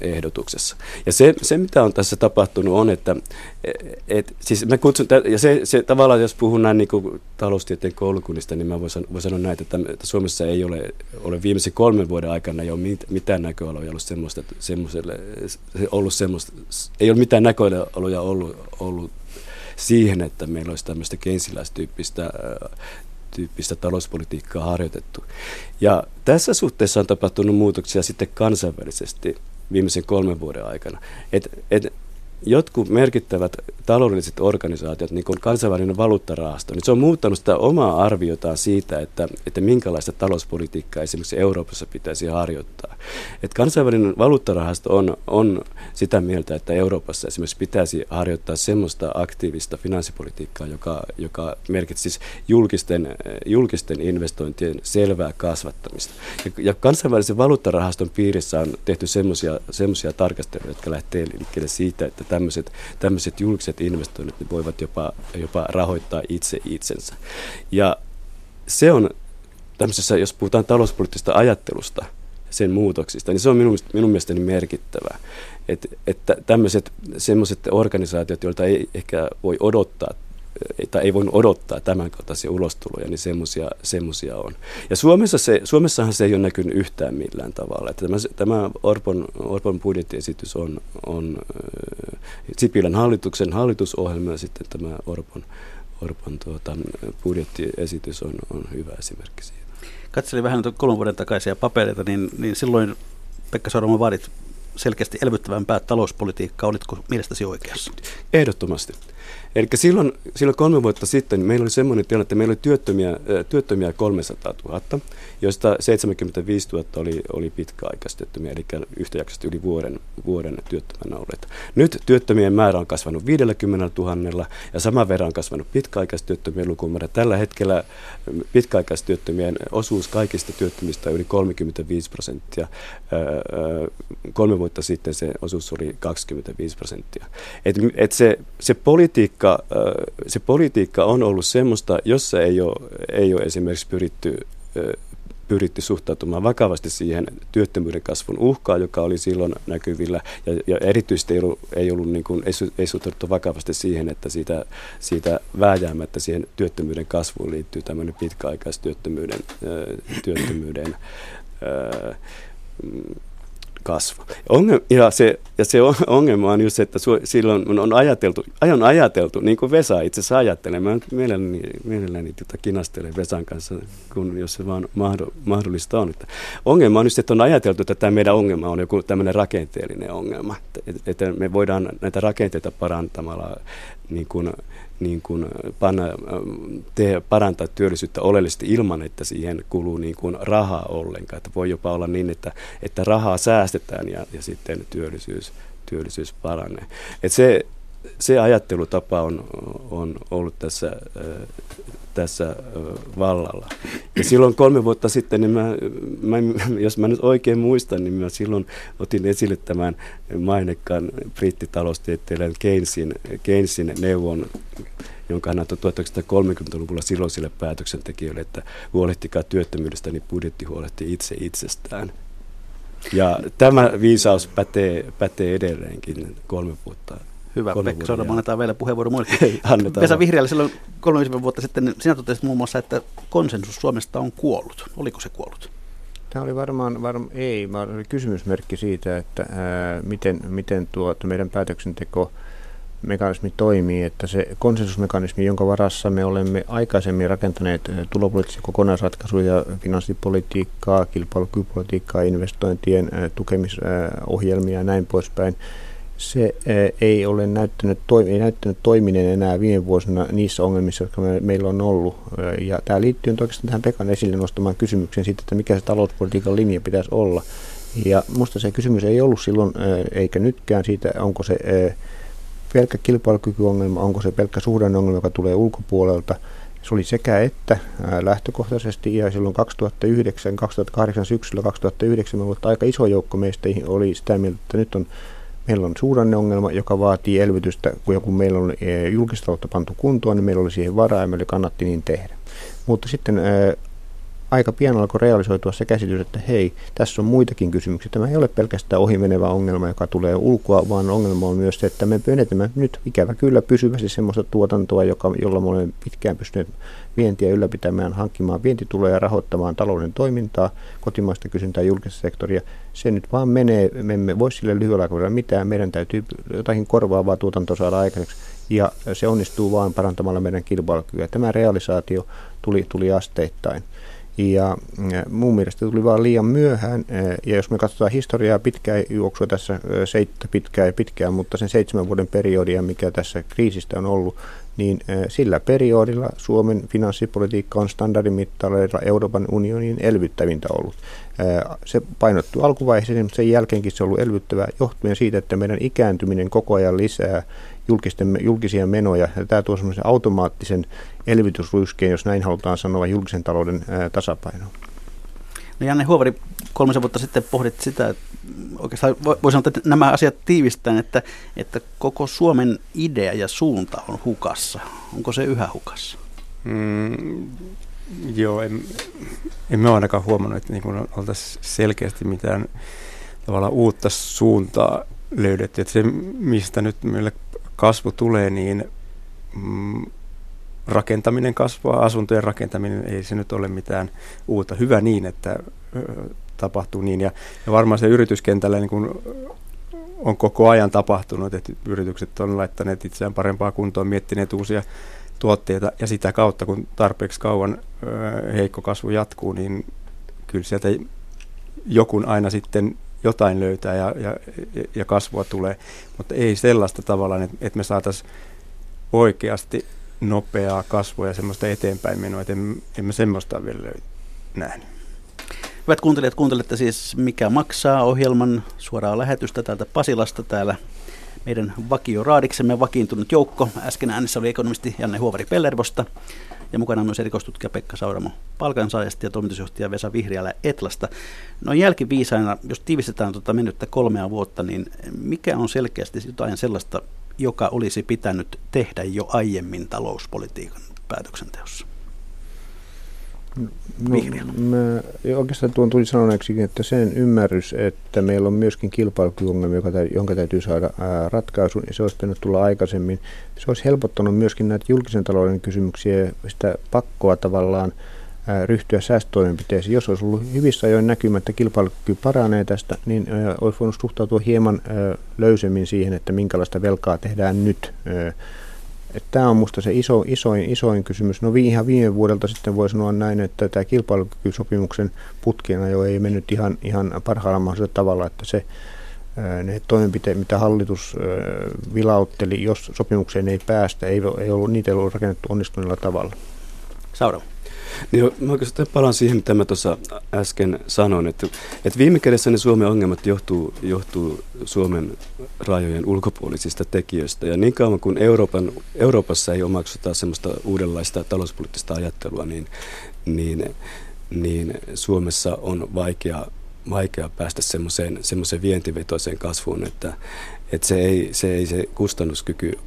ehdotuksessa. Ja se, se, mitä on tässä tapahtunut, on, että et, siis mä kutsun, ja se, se tavallaan, jos puhun näin niin kuin taloustieteen koulukunnista, niin mä voin, voin sanoa näin, että, että Suomessa ei ole, ole viimeisen kolmen vuoden aikana ei ole mitään näköaloja ollut semmoista, semmoiselle, ollut semmoista, ei ole mitään näköaloja ollut, ollut siihen, että meillä olisi tämmöistä keinsiläistyyppistä tyyppistä talouspolitiikkaa harjoitettu. Ja tässä suhteessa on tapahtunut muutoksia sitten kansainvälisesti viimeisen kolmen vuoden aikana. Et, et jotkut merkittävät taloudelliset organisaatiot, niin kuin kansainvälinen valuuttarahasto, niin se on muuttanut sitä omaa arviotaan siitä, että, että minkälaista talouspolitiikkaa esimerkiksi Euroopassa pitäisi harjoittaa. Et kansainvälinen valuuttarahasto on, on sitä mieltä, että Euroopassa esimerkiksi pitäisi harjoittaa semmoista aktiivista finanssipolitiikkaa, joka, joka merkitsisi julkisten, julkisten investointien selvää kasvattamista. Ja, ja kansainvälisen valuuttarahaston piirissä on tehty semmoisia tarkasteluja, jotka lähtee liikkeelle siitä, että tämmöiset, tämmöiset julkiset investoinnit niin voivat jopa, jopa rahoittaa itse itsensä. Ja se on tämmöisessä, jos puhutaan talouspoliittisesta ajattelusta, sen muutoksista, niin se on minun, minun mielestäni merkittävää. Et, että tämmöiset semmoiset organisaatiot, joilta ei ehkä voi odottaa tai ei voinut odottaa tämän kaltaisia ulostuloja, niin semmoisia, semmoisia on. Ja Suomessa se, Suomessahan se ei ole näkynyt yhtään millään tavalla. Että tämä, tämä Orpon, Orpon budjettiesitys on, on äh, Sipilän hallituksen hallitusohjelma ja sitten tämä Orpon, Orpon tuota, budjettiesitys on, on hyvä esimerkki siitä. Katselin vähän kolmen vuoden takaisia papereita, niin, niin silloin Pekka Sormo vaadit selkeästi elvyttävämpää talouspolitiikkaa. Olitko mielestäsi oikeassa? Ehdottomasti. Eli silloin, silloin kolme vuotta sitten niin meillä oli semmoinen tilanne, että meillä oli työttömiä, työttömiä 300 000, joista 75 000 oli, oli pitkäaikaistyöttömiä, eli yhtäjaksoisesti yli vuoden, vuoden työttömänä olleita. Nyt työttömien määrä on kasvanut 50 000 ja saman verran on kasvanut pitkäaikaistyöttömien lukumäärä. Tällä hetkellä pitkäaikaistyöttömien osuus kaikista työttömistä on yli 35 prosenttia. Kolme vuotta sitten se osuus oli 25 prosenttia. Et, et se, se politiikka politiikka, se politiikka on ollut semmoista, jossa ei ole, ei ole esimerkiksi pyritty pyritty suhtautumaan vakavasti siihen työttömyyden kasvun uhkaan, joka oli silloin näkyvillä. Ja, ja erityisesti ei ollut, ei, ollut niin kuin, ei, ei suhtauduttu vakavasti siihen, että siitä, siitä vääjäämättä siihen työttömyyden kasvuun liittyy tämmöinen pitkäaikaistyöttömyyden työttömyyden, kasvu. Ja se, ja se ongelma on just se, että silloin on ajateltu, on ajateltu, niin kuin Vesa itse asiassa ajattelee, mä mielelläni, mielelläni tota kinastelen Vesan kanssa, kun, jos se vaan mahdollista on. Että ongelma on just, että on ajateltu, että tämä meidän ongelma on joku tämmöinen rakenteellinen ongelma, että me voidaan näitä rakenteita parantamalla niin kuin, niin kuin panna, te, parantaa työllisyyttä oleellisesti ilman, että siihen kuluu niin kuin rahaa ollenkaan. Että voi jopa olla niin, että, että rahaa säästetään ja, ja sitten työllisyys, työllisyys paranee. Et se, se ajattelutapa on, on ollut tässä, tässä vallalla. Ja silloin kolme vuotta sitten, niin mä, mä, jos mä nyt oikein muistan, niin mä silloin otin esille tämän mainekkaan brittitaloustieteilijän Keynesin, Keynesin neuvon, jonka hän antoi 1930-luvulla silloisille päätöksentekijöille, että huolehtikaa työttömyydestä, niin budjetti huolehtii itse itsestään. Ja tämä viisaus pätee, pätee edelleenkin kolme vuotta Hyvä, Pekka Sodan, annetaan vielä puheenvuoro muille. [LAUGHS] Vesa Vihriälle silloin kolme vuotta sitten sinä totesit muun muassa, että konsensus Suomesta on kuollut. Oliko se kuollut? Tämä oli varmaan, varmaan ei, vaan oli kysymysmerkki siitä, että ää, miten, miten tuo, meidän päätöksenteko mekanismi toimii, että se konsensusmekanismi, jonka varassa me olemme aikaisemmin rakentaneet tulopoliittisia kokonaisratkaisuja, finanssipolitiikkaa, kilpailukykypolitiikkaa, investointien tukemisohjelmia ja näin poispäin, se ei ole näyttänyt, ei näyttänyt toiminen enää viime vuosina niissä ongelmissa, jotka meillä on ollut. Ja tämä liittyy oikeastaan tähän Pekan esille nostamaan kysymykseen siitä, että mikä se talouspolitiikan linja pitäisi olla. Ja minusta se kysymys ei ollut silloin, eikä nytkään siitä, onko se pelkkä kilpailukykyongelma, onko se pelkkä suhdanneongelma, joka tulee ulkopuolelta. Se oli sekä että lähtökohtaisesti ja silloin 2009, 2008 syksyllä 2009 me aika iso joukko meistä oli sitä mieltä, että nyt on meillä on suhdanneongelma, joka vaatii elvytystä, kun joku meillä on julkista pantu kuntoon, niin meillä oli siihen varaa ja meille kannatti niin tehdä. Mutta sitten aika pian alkoi realisoitua se käsitys, että hei, tässä on muitakin kysymyksiä. Tämä ei ole pelkästään ohimenevä ongelma, joka tulee ulkoa, vaan ongelma on myös se, että me menetämme nyt ikävä kyllä pysyvästi sellaista tuotantoa, joka, jolla me olemme pitkään pystyneet vientiä ylläpitämään, hankkimaan vientituloja, rahoittamaan talouden toimintaa, kotimaista kysyntää, julkista sektoria. Se nyt vaan menee, me emme voi sille lyhyellä aikavälillä mitään, meidän täytyy jotakin korvaavaa tuotantoa saada aikaiseksi ja se onnistuu vain parantamalla meidän kilpailukykyä. Tämä realisaatio tuli, tuli asteittain. Ja mun mielestä tuli vaan liian myöhään, ja jos me katsotaan historiaa pitkää juoksua tässä, seittä pitkää ja pitkään, mutta sen seitsemän vuoden periodia, mikä tässä kriisistä on ollut, niin sillä periodilla Suomen finanssipolitiikka on standardimittareilla Euroopan unionin elvyttävintä ollut. Se painottuu alkuvaiheeseen, mutta sen jälkeenkin se on ollut elvyttävää johtuen siitä, että meidän ikääntyminen koko ajan lisää julkisten, julkisia menoja. Ja tämä tuo semmoisen automaattisen elvytysryskeen, jos näin halutaan sanoa, julkisen talouden tasapainoon. No Janne Huovari, kolmisen vuotta sitten pohdit sitä, että oikeastaan voi sanoa, että nämä asiat tiivistään, että, että koko Suomen idea ja suunta on hukassa. Onko se yhä hukassa? Mm, joo, en, en mä ainakaan huomannut, että niin oltaisiin selkeästi mitään tavallaan uutta suuntaa löydetty. Että se, mistä nyt meille kasvu tulee, niin mm, rakentaminen kasvaa, asuntojen rakentaminen ei se nyt ole mitään uutta. Hyvä niin, että tapahtuu niin. Ja, ja varmaan se yrityskentällä niin kun on koko ajan tapahtunut, että yritykset on laittaneet itseään parempaa kuntoon, miettineet uusia tuotteita ja sitä kautta, kun tarpeeksi kauan heikko kasvu jatkuu, niin kyllä sieltä jokun aina sitten jotain löytää ja, ja, ja kasvua tulee, mutta ei sellaista tavallaan, että, että me saataisiin oikeasti nopeaa kasvua ja semmoista eteenpäin menoa, että emme, emme semmoista vielä löy- nähnyt. Hyvät kuuntelijat, kuuntelette siis Mikä maksaa ohjelman suoraa lähetystä täältä Pasilasta täällä meidän vakioraadiksemme vakiintunut joukko. Äsken äänessä oli ekonomisti Janne Huovari Pellervosta ja mukana myös erikoistutkija Pekka Sauramo palkansaajasta ja toimitusjohtaja Vesa Vihriälä Etlasta. No jälkiviisaina, jos tiivistetään tuota mennyttä kolmea vuotta, niin mikä on selkeästi jotain sellaista, joka olisi pitänyt tehdä jo aiemmin talouspolitiikan päätöksenteossa? No, mä oikeastaan tuon tuli sanoneeksi, että sen ymmärrys, että meillä on myöskin kilpailukykyongelmia, jonka täytyy saada ää, ratkaisun, ja se olisi pitänyt tulla aikaisemmin. Se olisi helpottanut myöskin näitä julkisen talouden kysymyksiä, sitä pakkoa tavallaan ää, ryhtyä säästötoimenpiteisiin. Jos olisi ollut hyvissä ajoin näkymä, että kilpailukyky paranee tästä, niin ää, olisi voinut suhtautua hieman löysemmin siihen, että minkälaista velkaa tehdään nyt. Tämä on minusta se iso, isoin, isoin kysymys. No ihan viime vuodelta sitten voi sanoa näin, että tämä kilpailukykysopimuksen putkena jo ei mennyt ihan, ihan parhaalla mahdollisella tavalla, että se, ne toimenpiteet, mitä hallitus vilautteli, jos sopimukseen ei päästä, ei, ei ollut, niitä ei ollut rakennettu onnistuneella tavalla. Sauramo. Niin, mä oikeastaan palaan siihen, mitä mä tuossa äsken sanoin, että, että viime kädessä ne Suomen ongelmat johtuu, johtuu Suomen rajojen ulkopuolisista tekijöistä. Ja niin kauan kuin Euroopan, Euroopassa ei omaksuta semmoista uudenlaista talouspoliittista ajattelua, niin, niin, niin Suomessa on vaikea, vaikea päästä semmoiseen, semmoiseen vientivetoiseen kasvuun, että, että se, ei, se ei se kustannuskyky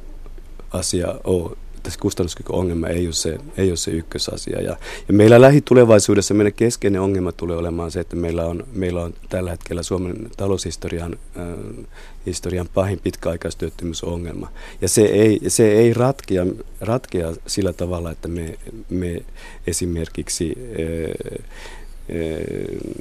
asia ole että kustannuskykyongelma ei ole se, ei ole se ykkösasia. Ja, ja meillä lähitulevaisuudessa meidän keskeinen ongelma tulee olemaan se, että meillä on, meillä on tällä hetkellä Suomen taloushistorian äh, historian pahin pitkäaikaistyöttömyysongelma. Ja se ei, se ei ratkea, ratkea sillä tavalla, että me, me esimerkiksi äh, äh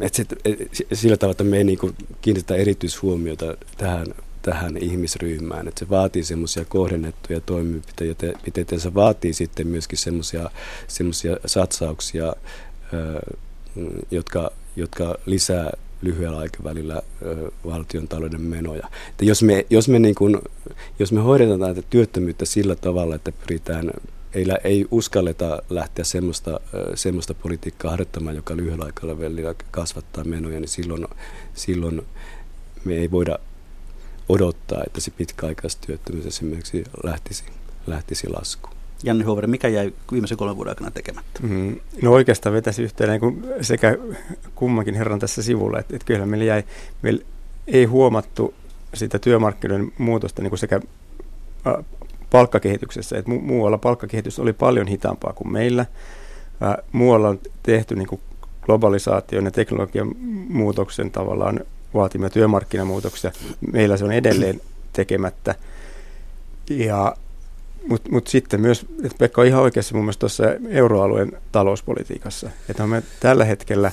että se, sillä tavalla, että me ei niin kiinnitetä erityishuomiota tähän tähän ihmisryhmään. Että se vaatii semmoisia kohdennettuja toimenpiteitä, se vaatii sitten myöskin semmoisia satsauksia, jotka, jotka lisää lyhyellä aikavälillä valtion talouden menoja. Että jos me, jos me, niin kuin, jos me hoidetaan tätä työttömyyttä sillä tavalla, että pyritään ei, ei uskalleta lähteä semmoista, semmoista politiikkaa harjoittamaan, joka lyhyellä aikavälillä kasvattaa menoja, niin silloin, silloin me ei voida odottaa, että se pitkäaikaistyöttömyys esimerkiksi lähtisi, lähtisi laskuun. Janne Huoveri, mikä jäi viimeisen kolmen vuoden aikana tekemättä? Mm, no oikeastaan vetäisi yhteen niin kuin sekä kummankin herran tässä sivulla, että, että kyllä meillä jäi, meillä ei huomattu sitä työmarkkinoiden muutosta niin kuin sekä palkkakehityksessä, että mu- muualla palkkakehitys oli paljon hitaampaa kuin meillä. Ää, muualla on tehty niin kuin globalisaation ja teknologian muutoksen tavallaan vaatimia työmarkkinamuutoksia. Meillä se on edelleen tekemättä. Ja, Mutta mut sitten myös, että Pekka on ihan oikeassa mun mielestä tuossa euroalueen talouspolitiikassa. Että me tällä hetkellä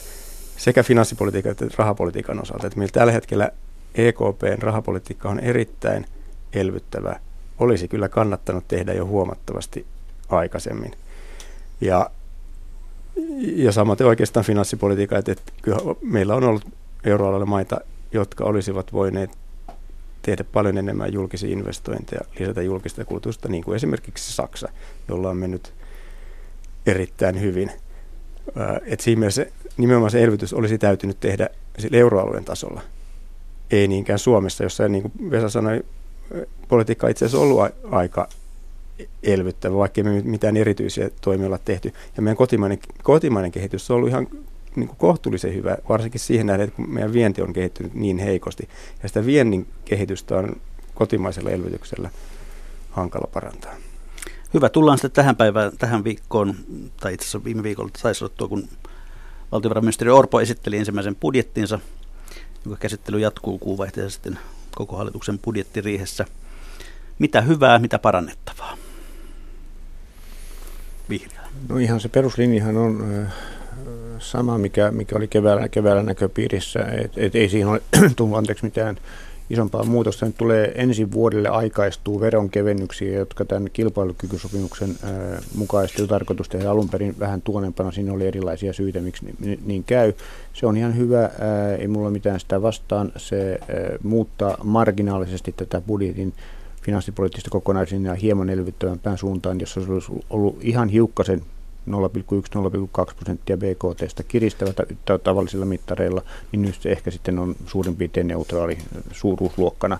sekä finanssipolitiikan että rahapolitiikan osalta, että meillä tällä hetkellä EKPn rahapolitiikka on erittäin elvyttävä. Olisi kyllä kannattanut tehdä jo huomattavasti aikaisemmin. Ja, ja samaten oikeastaan finanssipolitiikka, että, että kyllä meillä on ollut euroalueella maita, jotka olisivat voineet tehdä paljon enemmän julkisia investointeja, lisätä julkista kulutusta, niin kuin esimerkiksi Saksa, jolla on mennyt erittäin hyvin. Et siinä mielessä nimenomaan se elvytys olisi täytynyt tehdä euroalueen tasolla, ei niinkään Suomessa, jossa niin kuin Vesa sanoi, politiikka itse asiassa ollut aika elvyttävä, vaikka me mitään erityisiä toimia olla tehty. Ja meidän kotimainen, kotimainen kehitys on ollut ihan niin kuin kohtuullisen hyvä, varsinkin siihen nähden, että meidän vienti on kehittynyt niin heikosti. Ja sitä viennin kehitystä on kotimaisella elvytyksellä hankala parantaa. Hyvä, tullaan sitten tähän päivään, tähän viikkoon, tai itse asiassa viime viikolla taisi olla tuo, kun valtiovarainministeri Orpo esitteli ensimmäisen budjettinsa, joka käsittely jatkuu kuuvaihteessa sitten koko hallituksen budjettiriihessä. Mitä hyvää, mitä parannettavaa? Vihreä. No ihan se peruslinjahan on sama, mikä, mikä oli keväällä, keväällä näköpiirissä. Et, et ei siihen ole [CLEARS THROAT] tullut anteeksi mitään isompaa muutosta. Nyt tulee ensi vuodelle aikaistuu veronkevennyksiä, jotka tämän kilpailukykysopimuksen ää, mukaisesti tarkoitus tehdä alun perin vähän tuonempana. Siinä oli erilaisia syitä, miksi niin, niin käy. Se on ihan hyvä, ää, ei mulla mitään sitä vastaan. Se ää, muuttaa marginaalisesti tätä budjetin finanssipoliittista kokonaisuutta hieman elvyttävämpään suuntaan, jos se olisi ollut ihan hiukkasen 0,1-0,2 prosenttia BKTstä kiristävät tavallisilla mittareilla, niin nyt se ehkä sitten on suurin piirtein neutraali suuruusluokkana.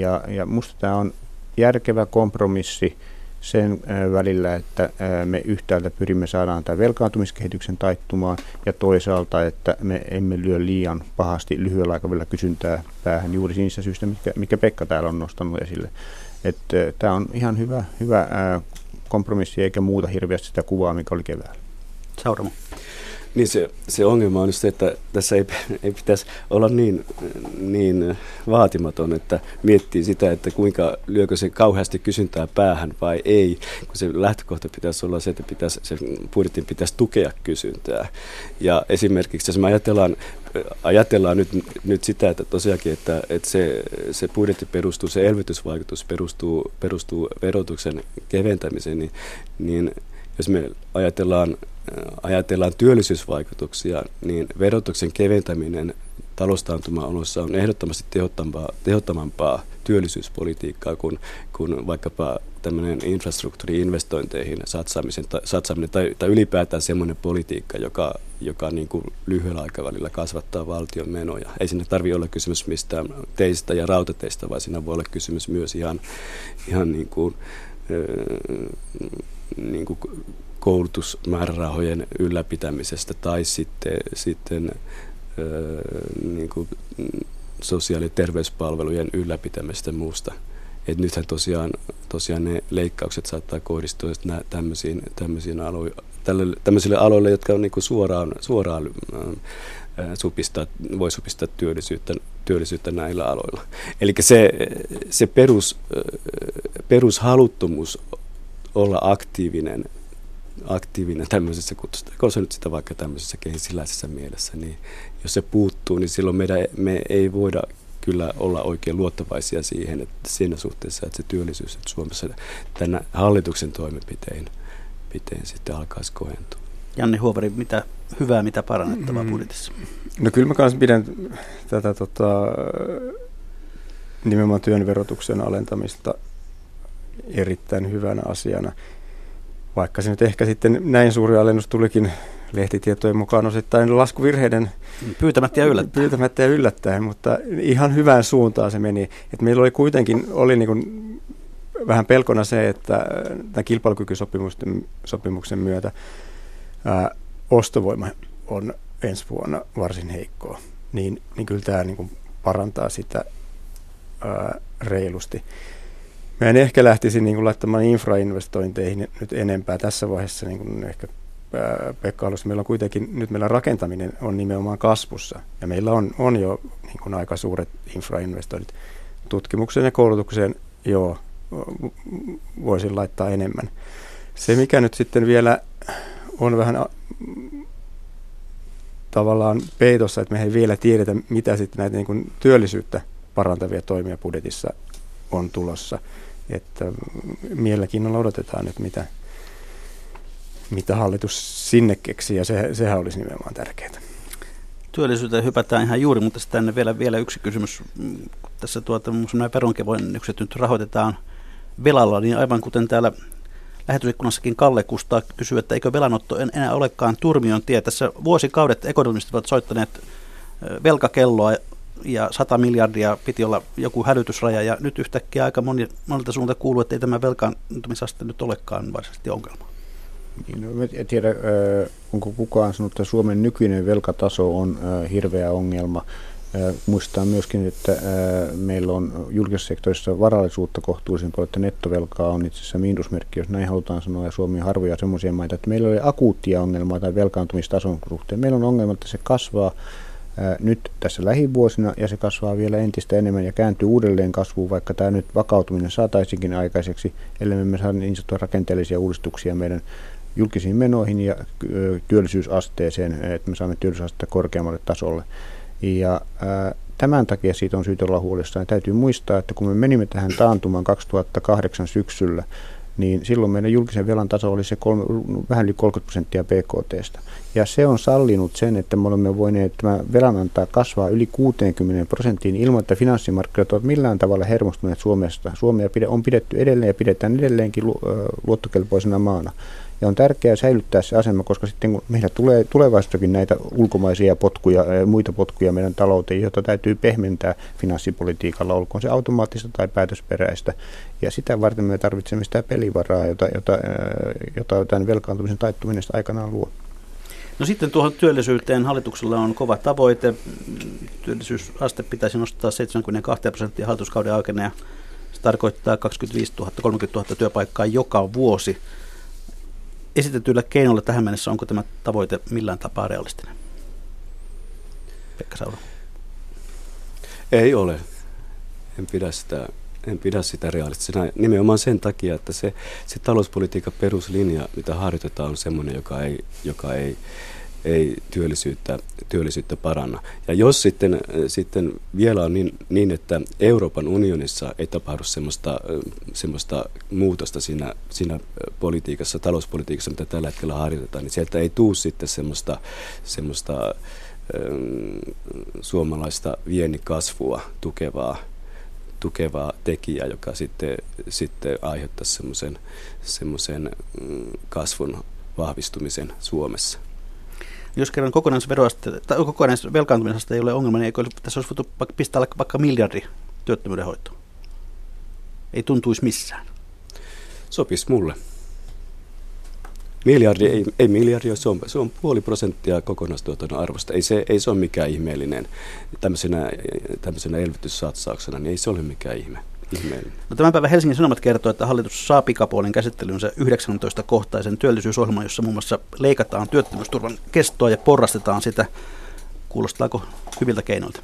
Ja, ja musta tämä on järkevä kompromissi sen välillä, että me yhtäältä pyrimme saadaan tämän velkaantumiskehityksen taittumaan ja toisaalta, että me emme lyö liian pahasti lyhyellä aikavälillä kysyntää päähän juuri niissä syistä, mikä, mikä Pekka täällä on nostanut esille. Tämä on ihan hyvä, hyvä kompromissi eikä muuta hirveästi sitä kuvaa, mikä oli keväällä. Sauramo. Niin se, se ongelma on se, että tässä ei, ei pitäisi olla niin, niin vaatimaton, että miettii sitä, että kuinka lyökö se kauheasti kysyntää päähän vai ei, kun se lähtökohta pitäisi olla se, että pitäisi, se budjetin pitäisi tukea kysyntää. Ja esimerkiksi jos me ajatellaan, ajatellaan nyt, nyt sitä, että tosiaankin, että, että se, se budjetti perustuu, se elvytysvaikutus perustuu, perustuu verotuksen keventämiseen, niin, niin jos me ajatellaan ajatellaan työllisyysvaikutuksia, niin verotuksen keventäminen taloustaantuma-oloissa on ehdottomasti tehottamampaa työllisyyspolitiikkaa kuin, kuin vaikkapa tämmöinen infrastruktuuriinvestointeihin satsaamisen, satsaaminen tai, tai ylipäätään semmoinen politiikka, joka, joka niin kuin lyhyellä aikavälillä kasvattaa valtion menoja. Ei sinne tarvitse olla kysymys mistään teistä ja rautateistä, vaan siinä voi olla kysymys myös ihan, ihan niin kuin, niin kuin koulutusmäärärahojen ylläpitämisestä tai sitten, sitten niin kuin sosiaali- ja terveyspalvelujen ylläpitämistä muusta. Et nythän tosiaan, tosiaan ne leikkaukset saattaa kohdistua tämmöisiin, tämmöisiin alo, tälle, tämmöisille aloille, jotka on niin suoraan, suoraan supistaa, voi supistaa työllisyyttä, työllisyyttä näillä aloilla. Eli se, se perus, perushaluttomuus olla aktiivinen aktiivinen tämmöisessä, kutsutaan se nyt sitä vaikka tämmöisessä kehisiläisessä mielessä, niin jos se puuttuu, niin silloin meidän, me ei voida kyllä olla oikein luottavaisia siihen, että siinä suhteessa, että se työllisyys että Suomessa tänä hallituksen toimenpiteen piteen sitten alkaisi kohentua. Janne Huovari, mitä hyvää, mitä parannettavaa mm. budjetissa? No kyllä mä kanssa pidän tätä tota, nimenomaan työn verotuksen alentamista erittäin hyvänä asiana vaikka se nyt ehkä sitten näin suuri alennus tulikin lehtitietojen mukaan osittain laskuvirheiden pyytämättä ja yllättäen. Pyytämättä ja yllättäen, mutta ihan hyvään suuntaan se meni. Et meillä oli kuitenkin oli niin kuin vähän pelkona se, että tämän kilpailukykysopimuksen myötä ää, ostovoima on ensi vuonna varsin heikkoa. Niin, niin kyllä tämä niin kuin parantaa sitä ää, reilusti. Mä en ehkä lähtisi niin kuin laittamaan infrainvestointeihin nyt enempää tässä vaiheessa niin kuin ehkä Pekka alussa, meillä on kuitenkin, nyt meillä rakentaminen on nimenomaan kasvussa ja meillä on, on jo niin kuin aika suuret infrainvestoinnit. Tutkimukseen ja koulutukseen, joo, voisin laittaa enemmän. Se, mikä nyt sitten vielä on vähän tavallaan peitossa, että me ei vielä tiedetä, mitä sitten näitä niin kuin työllisyyttä parantavia toimia budjetissa on tulossa. Että mielenkiinnolla odotetaan nyt, mitä, mitä hallitus sinne keksii, ja se, sehän olisi nimenomaan tärkeää. Työllisyyteen hypätään ihan juuri, mutta tänne vielä, vielä yksi kysymys. Tässä tuota, nämä veronkevennykset nyt rahoitetaan velalla, niin aivan kuten täällä lähetysikkunassakin Kalle Kustaa kysyy, että eikö velanotto enää olekaan turmion tie. Tässä vuosikaudet ekonomistit ovat soittaneet velkakelloa ja 100 miljardia piti olla joku hälytysraja ja nyt yhtäkkiä aika moni, monelta suunta kuuluu, että ei tämä velkaantumisaste nyt olekaan varsinaisesti ongelma. Niin, no, en tiedä, onko kukaan sanonut, että Suomen nykyinen velkataso on hirveä ongelma. Muistetaan myöskin, että meillä on julkisessa sektorissa varallisuutta kohtuullisen paljon, että nettovelkaa on itse asiassa miinusmerkki, jos näin halutaan sanoa, ja Suomi on harvoja sellaisia maita, että meillä oli akuuttia ongelmaa tai velkaantumistason suhteen. Meillä on ongelma, että se kasvaa nyt tässä lähivuosina ja se kasvaa vielä entistä enemmän ja kääntyy uudelleen kasvuun, vaikka tämä nyt vakautuminen saataisinkin aikaiseksi, ellei me saa niin sanottuja rakenteellisia uudistuksia meidän julkisiin menoihin ja työllisyysasteeseen, että me saamme työllisyysastetta korkeammalle tasolle. Ja tämän takia siitä on syytä olla huolissaan. Täytyy muistaa, että kun me menimme tähän taantumaan 2008 syksyllä, niin silloin meidän julkisen velan taso oli se kolme, vähän yli 30 prosenttia BKTstä. Ja se on sallinut sen, että me olemme voineet tämä velan antaa kasvaa yli 60 prosenttiin ilman, että finanssimarkkinat ovat millään tavalla hermostuneet Suomesta. Suomea on pidetty edelleen ja pidetään edelleenkin luottokelpoisena maana. Ja on tärkeää säilyttää se asema, koska sitten kun meillä tulee tulevaisuudessakin näitä ulkomaisia potkuja ja muita potkuja meidän talouteen, joita täytyy pehmentää finanssipolitiikalla, olkoon se automaattista tai päätösperäistä. Ja sitä varten me tarvitsemme sitä pelivaraa, jota, jota, jota tämän velkaantumisen taittuminen aikanaan luo. No sitten tuohon työllisyyteen hallituksella on kova tavoite. Työllisyysaste pitäisi nostaa 72 prosenttia hallituskauden aikana ja se tarkoittaa 25 000, 30 000 työpaikkaa joka vuosi esitetyillä keinoilla tähän mennessä, onko tämä tavoite millään tapaa realistinen? Pekka Sauro. Ei ole. En pidä sitä, en pidä sitä realistisena nimenomaan sen takia, että se, se talouspolitiikan peruslinja, mitä harjoitetaan, on sellainen, joka ei, joka ei ei työllisyyttä, työllisyyttä paranna. Ja jos sitten, sitten vielä on niin, niin, että Euroopan unionissa ei tapahdu semmoista, semmoista muutosta siinä, siinä politiikassa, talouspolitiikassa, mitä tällä hetkellä harjoitetaan, niin sieltä ei tule sitten semmoista, semmoista suomalaista viennikasvua tukevaa tukevaa tekijää, joka sitten, sitten aiheuttaisi semmoisen, semmoisen mm, kasvun vahvistumisen Suomessa. Jos kerran kokonaisveroaste, tai kokonaisvelkaantumisesta ei ole ongelma, niin eikö tässä olisi voitu pistää vaikka miljardi työttömyyden hoitoon? Ei tuntuisi missään. Sopisi mulle. Miljardi, ei, ei miljardi, se on, se on puoli prosenttia kokonaistuotannon arvosta. Ei se, ei se ole mikään ihmeellinen tämmöisenä, tämmöisenä elvytyssatsauksena, niin ei se ole mikään ihme. No, tämän päivän Helsingin Sanomat kertoo, että hallitus saa pikapuolin käsittelynsä 19-kohtaisen työllisyysohjelman, jossa muun muassa leikataan työttömyysturvan kestoa ja porrastetaan sitä. Kuulostaako hyviltä keinoilta?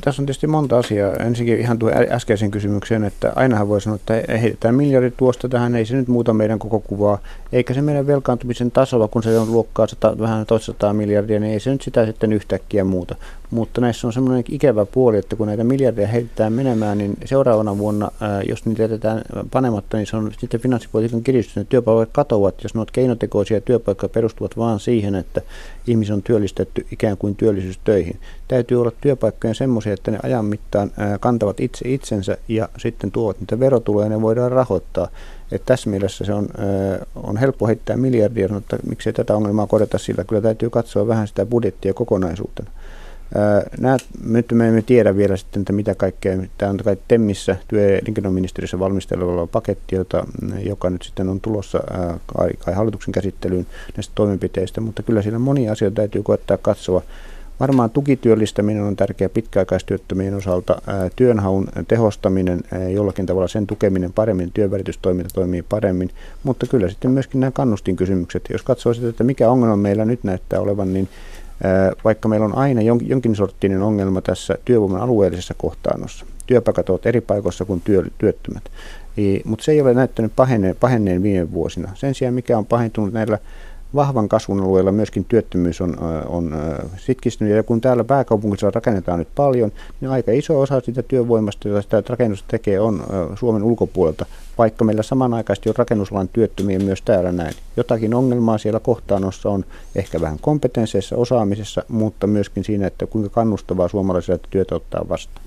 Tässä on tietysti monta asiaa. Ensinnäkin ihan tuo äskeisen kysymykseen, että ainahan voi sanoa, että heitetään miljardi tuosta tähän, ei se nyt muuta meidän koko kuvaa. Eikä se meidän velkaantumisen tasoa, kun se on luokkaa sata, vähän toista miljardia, niin ei se nyt sitä sitten yhtäkkiä muuta. Mutta näissä on semmoinen ikävä puoli, että kun näitä miljardeja heitetään menemään, niin seuraavana vuonna, jos niitä jätetään panematta, niin se on sitten finanssipolitiikan kiristys. Ne työpaikat katoavat, jos nuo keinotekoisia työpaikkoja perustuvat vain siihen, että ihmisiä on työllistetty ikään kuin työllisyystöihin. Täytyy olla työpaikkoja semmoisia, että ne ajan mittaan kantavat itse itsensä ja sitten tuovat niitä verotuloja ja ne voidaan rahoittaa. Et tässä mielessä se on, on helppo heittää miljardia, mutta miksei tätä ongelmaa korjata sillä. Kyllä täytyy katsoa vähän sitä budjettia kokonaisuutena. Nämä, nyt me emme tiedä vielä sitten, että mitä kaikkea. Tämä on kai TEMissä, työ- ja elinkeinoministeriössä valmisteleva paketti, jota, joka nyt sitten on tulossa kai hallituksen käsittelyyn näistä toimenpiteistä, mutta kyllä siinä monia asioita täytyy koettaa katsoa. Varmaan tukityöllistäminen on tärkeä pitkäaikaistyöttömien osalta. Työnhaun tehostaminen, jollakin tavalla sen tukeminen paremmin, työnvälitystoiminta toimii paremmin, mutta kyllä sitten myöskin nämä kannustinkysymykset. Jos katsoo sitä, että mikä ongelma meillä nyt näyttää olevan, niin vaikka meillä on aina jonkin sorttinen ongelma tässä työvoiman alueellisessa kohtaanossa, työpaikat ovat eri paikoissa kuin työ, työttömät, mutta se ei ole näyttänyt pahenneen, pahenneen viime vuosina. Sen sijaan mikä on pahentunut näillä vahvan kasvun alueella myöskin työttömyys on, on sitkistynyt. Ja kun täällä pääkaupunkissa rakennetaan nyt paljon, niin aika iso osa sitä työvoimasta, jota sitä rakennusta tekee, on Suomen ulkopuolelta, vaikka meillä samanaikaisesti on rakennusalan työttömiä myös täällä näin. Jotakin ongelmaa siellä kohtaanossa on ehkä vähän kompetensseissa, osaamisessa, mutta myöskin siinä, että kuinka kannustavaa suomalaisille työtä ottaa vastaan.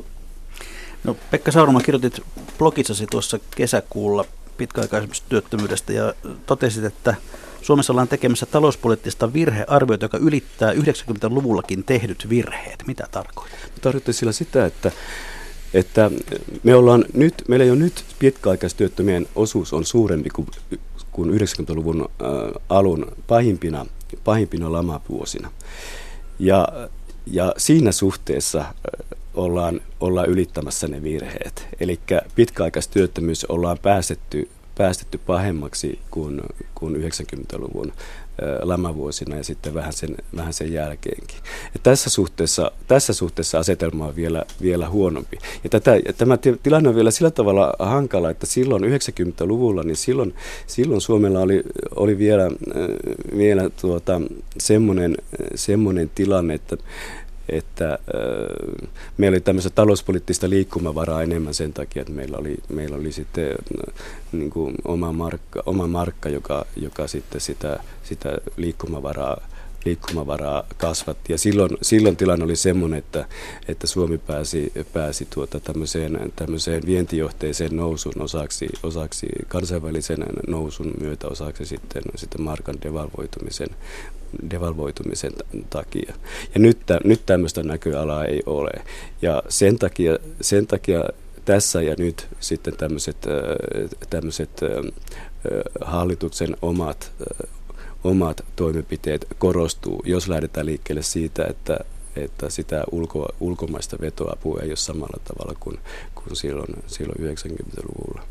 No, Pekka Sauroma kirjoitit blogissasi tuossa kesäkuulla pitkäaikaisemmasta työttömyydestä ja totesit, että Suomessa ollaan tekemässä talouspoliittista virhearviota, joka ylittää 90-luvullakin tehdyt virheet. Mitä tarkoittaa? Tarkoittaa sillä sitä, että että me ollaan nyt, meillä jo nyt pitkäaikaistyöttömien osuus on suurempi kuin, kuin 90-luvun äh, alun pahimpina, pahimpina lamavuosina. Ja, ja siinä suhteessa ollaan, ollaan ylittämässä ne virheet. Eli pitkäaikaistyöttömyys ollaan päästetty päästetty pahemmaksi kuin, kuin 90-luvun lamavuosina ja sitten vähän sen, vähän sen jälkeenkin. Ja tässä, suhteessa, tässä suhteessa asetelma on vielä, vielä huonompi. Ja, tätä, ja tämä tilanne on vielä sillä tavalla hankala, että silloin 90-luvulla, niin silloin, silloin Suomella oli, oli vielä, vielä tuota, semmoinen, semmoinen tilanne, että että meillä oli tämmöistä talouspoliittista liikkumavaraa enemmän sen takia, että meillä oli, meillä oli sitten niin kuin oma, markka, oma markka, joka, joka sitten sitä, sitä liikkumavaraa liikkumavaraa kasvatti. Ja silloin, silloin tilanne oli semmoinen, että, että Suomi pääsi, pääsi tuota tämmöiseen, tämmöiseen vientijohteiseen nousun osaksi, osaksi kansainvälisen nousun myötä osaksi sitten, sitten markan devalvoitumisen, devalvoitumisen takia. Ja nyt, nyt tämmöistä näköalaa ei ole. Ja sen takia, sen takia tässä ja nyt sitten tämmöiset, tämmöiset hallituksen omat omat toimenpiteet korostuu, jos lähdetään liikkeelle siitä, että, että sitä ulko, ulkomaista vetoapua ei ole samalla tavalla kuin, kuin silloin, silloin 90-luvulla.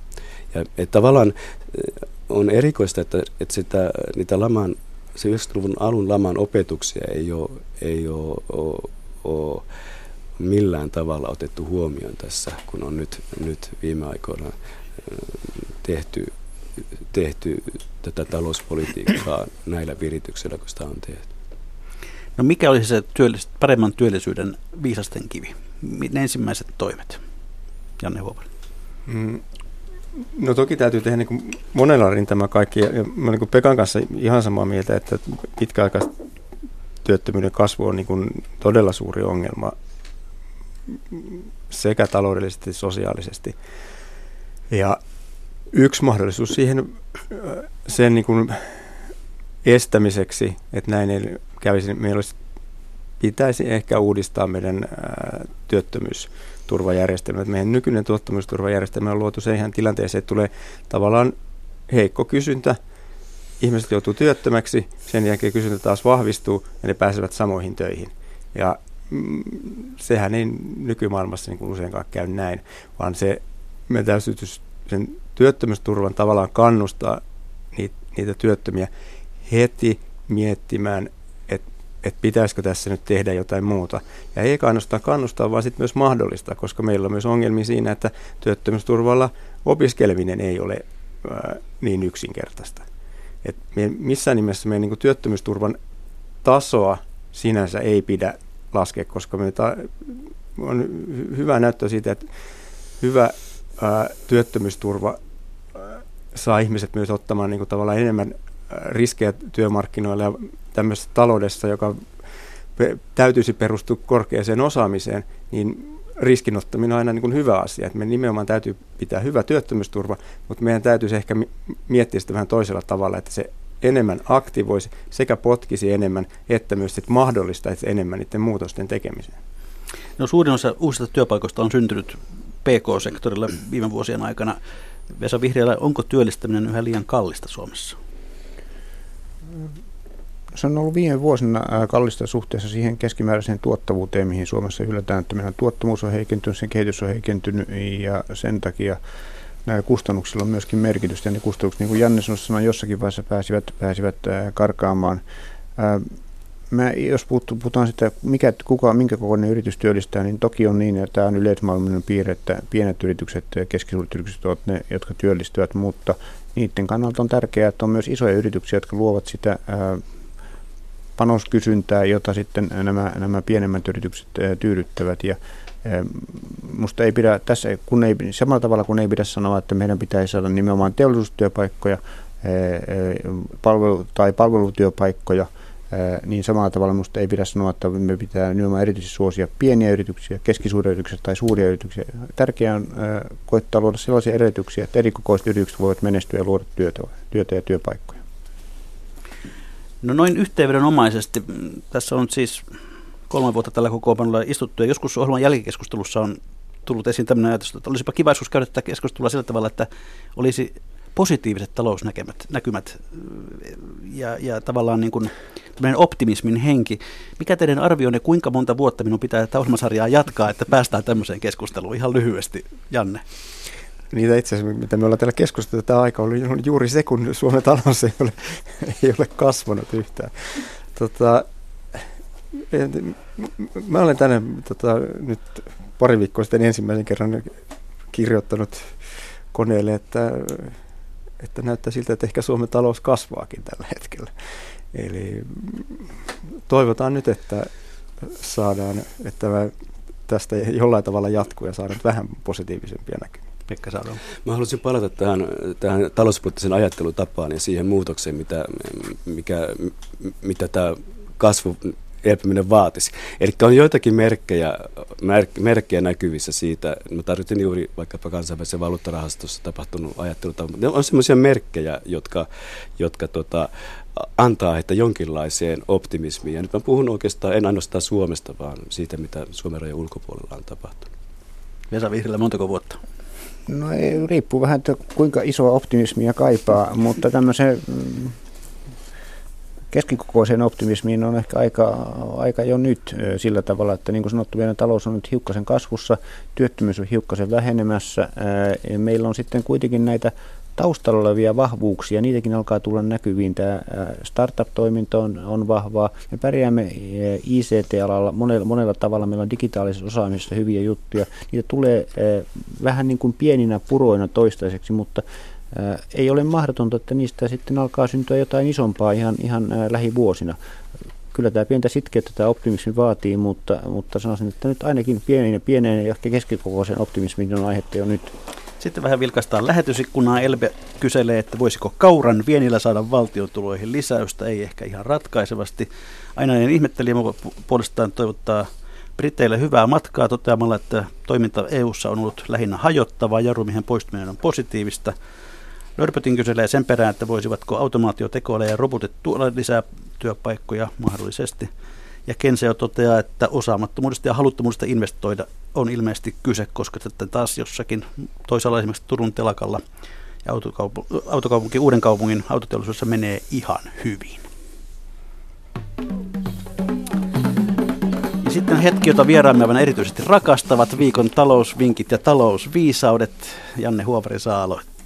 Ja että tavallaan eh, on erikoista, että, että sitä, niitä laman, se 90-luvun alun laman opetuksia ei ole, ei ole, ole, ole millään tavalla otettu huomioon tässä, kun on nyt, nyt viime aikoina eh, tehty tehty tätä talouspolitiikkaa näillä virityksillä, kun sitä on tehty. No mikä olisi se työllis- paremman työllisyyden viisasten kivi? Ne ensimmäiset toimet, Janne Huopari. Mm, no toki täytyy tehdä niin monella rintama kaikki. Ja mä niin Pekan kanssa ihan samaa mieltä, että työttömyyden kasvu on niin todella suuri ongelma sekä taloudellisesti että sosiaalisesti. Ja yksi mahdollisuus siihen sen niin kuin estämiseksi, että näin ei kävisi, meillä olisi, pitäisi ehkä uudistaa meidän työttömyysturvajärjestelmä. Meidän nykyinen tuottamusturvajärjestelmä on luotu siihen tilanteeseen, että tulee tavallaan heikko kysyntä, ihmiset joutuu työttömäksi, sen jälkeen kysyntä taas vahvistuu ja ne pääsevät samoihin töihin. Ja mm, sehän ei nykymaailmassa niin kuin useinkaan käy näin, vaan se me täytyy sen työttömyysturvan tavallaan kannustaa niitä, työttömiä heti miettimään, että et pitäisikö tässä nyt tehdä jotain muuta. Ja ei kannustaa kannustaa, vaan sitten myös mahdollistaa, koska meillä on myös ongelmia siinä, että työttömyysturvalla opiskeleminen ei ole ää, niin yksinkertaista. Et me, missään nimessä meidän niin työttömyysturvan tasoa sinänsä ei pidä laskea, koska me ta- on hyvä näyttö siitä, että hyvä työttömyysturva saa ihmiset myös ottamaan niin kuin tavallaan enemmän riskejä työmarkkinoilla ja tämmöisessä taloudessa, joka täytyisi perustua korkeaseen osaamiseen, niin riskinottaminen on aina niin kuin hyvä asia. Että me nimenomaan täytyy pitää hyvä työttömyysturva, mutta meidän täytyisi ehkä miettiä sitä vähän toisella tavalla, että se enemmän aktivoisi sekä potkisi enemmän, että myös sit mahdollistaisi enemmän niiden muutosten tekemiseen. No suurin osa uusista työpaikoista on syntynyt PK-sektorilla viime vuosien aikana. Vesa Vihriälä, onko työllistäminen yhä liian kallista Suomessa? Se on ollut viime vuosina kallista suhteessa siihen keskimääräiseen tuottavuuteen, mihin Suomessa yllätään, että meidän tuottavuus on heikentynyt, sen kehitys on heikentynyt ja sen takia näillä kustannuksilla on myöskin merkitystä. Ja ne kustannukset, niin kuin Janne sanoi, jossakin vaiheessa pääsivät, pääsivät karkaamaan. Mä, jos puhutaan sitä, mikä, kuka, minkä kokoinen yritys työllistää, niin toki on niin, että tämä on yleismaailmallinen piirre, että pienet yritykset ja keskisuuret yritykset ovat ne, jotka työllistyvät, mutta niiden kannalta on tärkeää, että on myös isoja yrityksiä, jotka luovat sitä ää, panoskysyntää, jota sitten nämä, nämä pienemmät yritykset ää, tyydyttävät. Ja Musta ei pidä, tässä, kun ei, samalla tavalla kuin ei pidä sanoa, että meidän pitäisi saada nimenomaan teollisuustyöpaikkoja palvelu, tai palvelutyöpaikkoja, niin samalla tavalla minusta ei pidä sanoa, että me pitää nimenomaan erityisesti suosia pieniä yrityksiä, keskisuuria yrityksiä tai suuria yrityksiä. Tärkeää on koettaa luoda sellaisia edellytyksiä, että erikokoiset yritykset voivat menestyä ja luoda työtä, työtä ja työpaikkoja. No noin yhteenvedonomaisesti, mm, tässä on siis kolme vuotta tällä kokoonpanolla istuttu ja joskus ohjelman jälkikeskustelussa on tullut esiin tämmöinen ajatus, että olisipa kiva joskus käydä tätä keskustelua sillä tavalla, että olisi positiiviset talousnäkymät näkymät, ja, ja tavallaan niin kuin optimismin henki. Mikä teidän arvionne, kuinka monta vuotta minun pitää tätä ohjelmasarjaa jatkaa, että päästään tämmöiseen keskusteluun? Ihan lyhyesti, Janne. Niitä itse asiassa, mitä me ollaan täällä keskusteltu tämä aika, oli juuri se, kun Suomen talous ei ole, ei ole kasvanut yhtään. Tota, mä olen tänne tota, nyt pari viikkoa sitten ensimmäisen kerran kirjoittanut koneelle, että, että näyttää siltä, että ehkä Suomen talous kasvaakin tällä hetkellä. Eli toivotaan nyt, että saadaan, että tästä jollain tavalla jatkuu ja saadaan vähän positiivisempia näkymiä. Pekka Saado. Mä haluaisin palata tähän, tähän talouspoliittisen ajattelutapaan ja siihen muutokseen, mitä, mikä, mitä tämä kasvu elpyminen vaatisi. Eli on joitakin merkkejä, merkkejä näkyvissä siitä, mä tarvitsin juuri vaikkapa kansainvälisessä valuuttarahastossa tapahtunut ajattelutapa, mutta on sellaisia merkkejä, jotka, jotka tota, antaa heitä jonkinlaiseen optimismiin. Ja nyt mä puhun oikeastaan en ainoastaan Suomesta, vaan siitä, mitä Suomen rajan ulkopuolella on tapahtunut. Vesa Vihreällä montako vuotta? No ei, riippuu vähän, että kuinka isoa optimismia kaipaa, mutta tämmöisen mm, keskikokoiseen optimismiin on ehkä aika, aika jo nyt sillä tavalla, että niin kuin sanottu, meidän talous on nyt hiukkasen kasvussa, työttömyys on hiukkasen vähenemässä. Meillä on sitten kuitenkin näitä taustalla olevia vahvuuksia, niitäkin alkaa tulla näkyviin. Tämä startup-toiminta on, on vahvaa. Me pärjäämme ICT-alalla monella, monella tavalla. Meillä on digitaalisessa osaamisessa hyviä juttuja. Niitä tulee vähän niin kuin pieninä puroina toistaiseksi, mutta ei ole mahdotonta, että niistä sitten alkaa syntyä jotain isompaa ihan, ihan lähivuosina. Kyllä tämä pientä sitkeyttä tämä optimismi vaatii, mutta, mutta sanoisin, että nyt ainakin pienen, pienen ja keskikokoisen optimismin on aihetta jo nyt. Sitten vähän vilkaistaan lähetysikkunaa. Elbe kyselee, että voisiko kauran vienillä saada valtiotuloihin lisäystä, ei ehkä ihan ratkaisevasti. Ainainen ihmettelijä puolestaan toivottaa Briteille hyvää matkaa toteamalla, että toiminta EU:ssa on ollut lähinnä hajottavaa, jarrumiehen poistuminen on positiivista. Nörpötin kyselee sen perään, että voisivatko automaatio, tekoäly ja robotit tuoda lisää työpaikkoja mahdollisesti. Ja Kenseo toteaa, että osaamattomuudesta ja haluttomuudesta investoida on ilmeisesti kyse, koska sitten taas jossakin toisella esimerkiksi Turun telakalla ja autokaupunki, autokaupunki Uuden kaupungin autoteollisuudessa menee ihan hyvin. Ja sitten hetki, jota vieraamme aivan erityisesti rakastavat, viikon talousvinkit ja talousviisaudet. Janne Huovari saa aloittaa.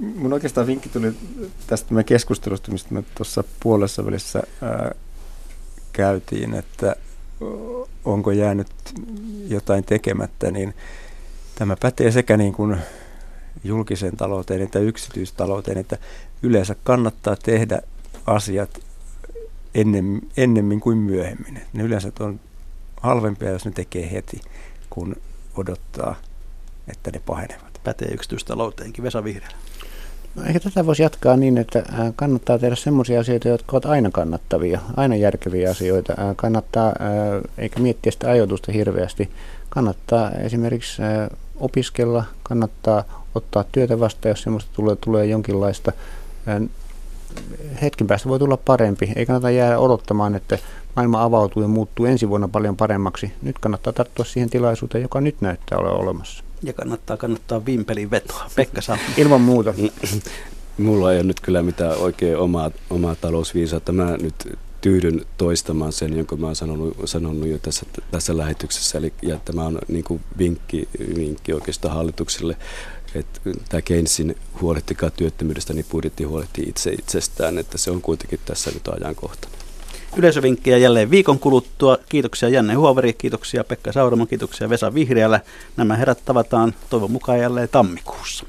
Mun oikeastaan vinkki tuli tästä meidän keskustelusta, mistä me tuossa puolessa välissä ää, käytiin, että onko jäänyt jotain tekemättä, niin tämä pätee sekä niin kuin julkisen talouteen että yksityistalouteen, että yleensä kannattaa tehdä asiat ennem, ennemmin kuin myöhemmin. Ne yleensä on halvempia, jos ne tekee heti, kun odottaa, että ne pahenevat. Pätee yksityistalouteenkin. Vesa Vihreä. No ehkä tätä voisi jatkaa niin, että kannattaa tehdä sellaisia asioita, jotka ovat aina kannattavia, aina järkeviä asioita. Kannattaa, eikä miettiä sitä ajoitusta hirveästi. Kannattaa esimerkiksi opiskella, kannattaa ottaa työtä vastaan, jos semmoista tulee, tulee jonkinlaista. Hetken päästä voi tulla parempi. Ei kannata jäädä odottamaan, että maailma avautuu ja muuttuu ensi vuonna paljon paremmaksi. Nyt kannattaa tarttua siihen tilaisuuteen, joka nyt näyttää olevan olemassa. Ja kannattaa kannattaa vimpelin vetoa. Pekka saa. [LAUGHS] Ilman muuta. Mulla ei ole nyt kyllä mitään oikein omaa, omaa talousviisautta. Mä nyt tyydyn toistamaan sen, jonka mä oon sanonut, sanonut jo tässä, tässä lähetyksessä. Eli, ja tämä on niin kuin vinkki, vinkki oikeastaan hallitukselle, että tämä Keynesin huolehtikaa työttömyydestä, niin budjetti huolehtii itse itsestään, että se on kuitenkin tässä nyt ajankohta. Yleisövinkkejä jälleen viikon kuluttua. Kiitoksia Janne Huoveri, kiitoksia Pekka Sauramo, kiitoksia Vesa Vihriälä. Nämä herrat tavataan toivon mukaan jälleen tammikuussa.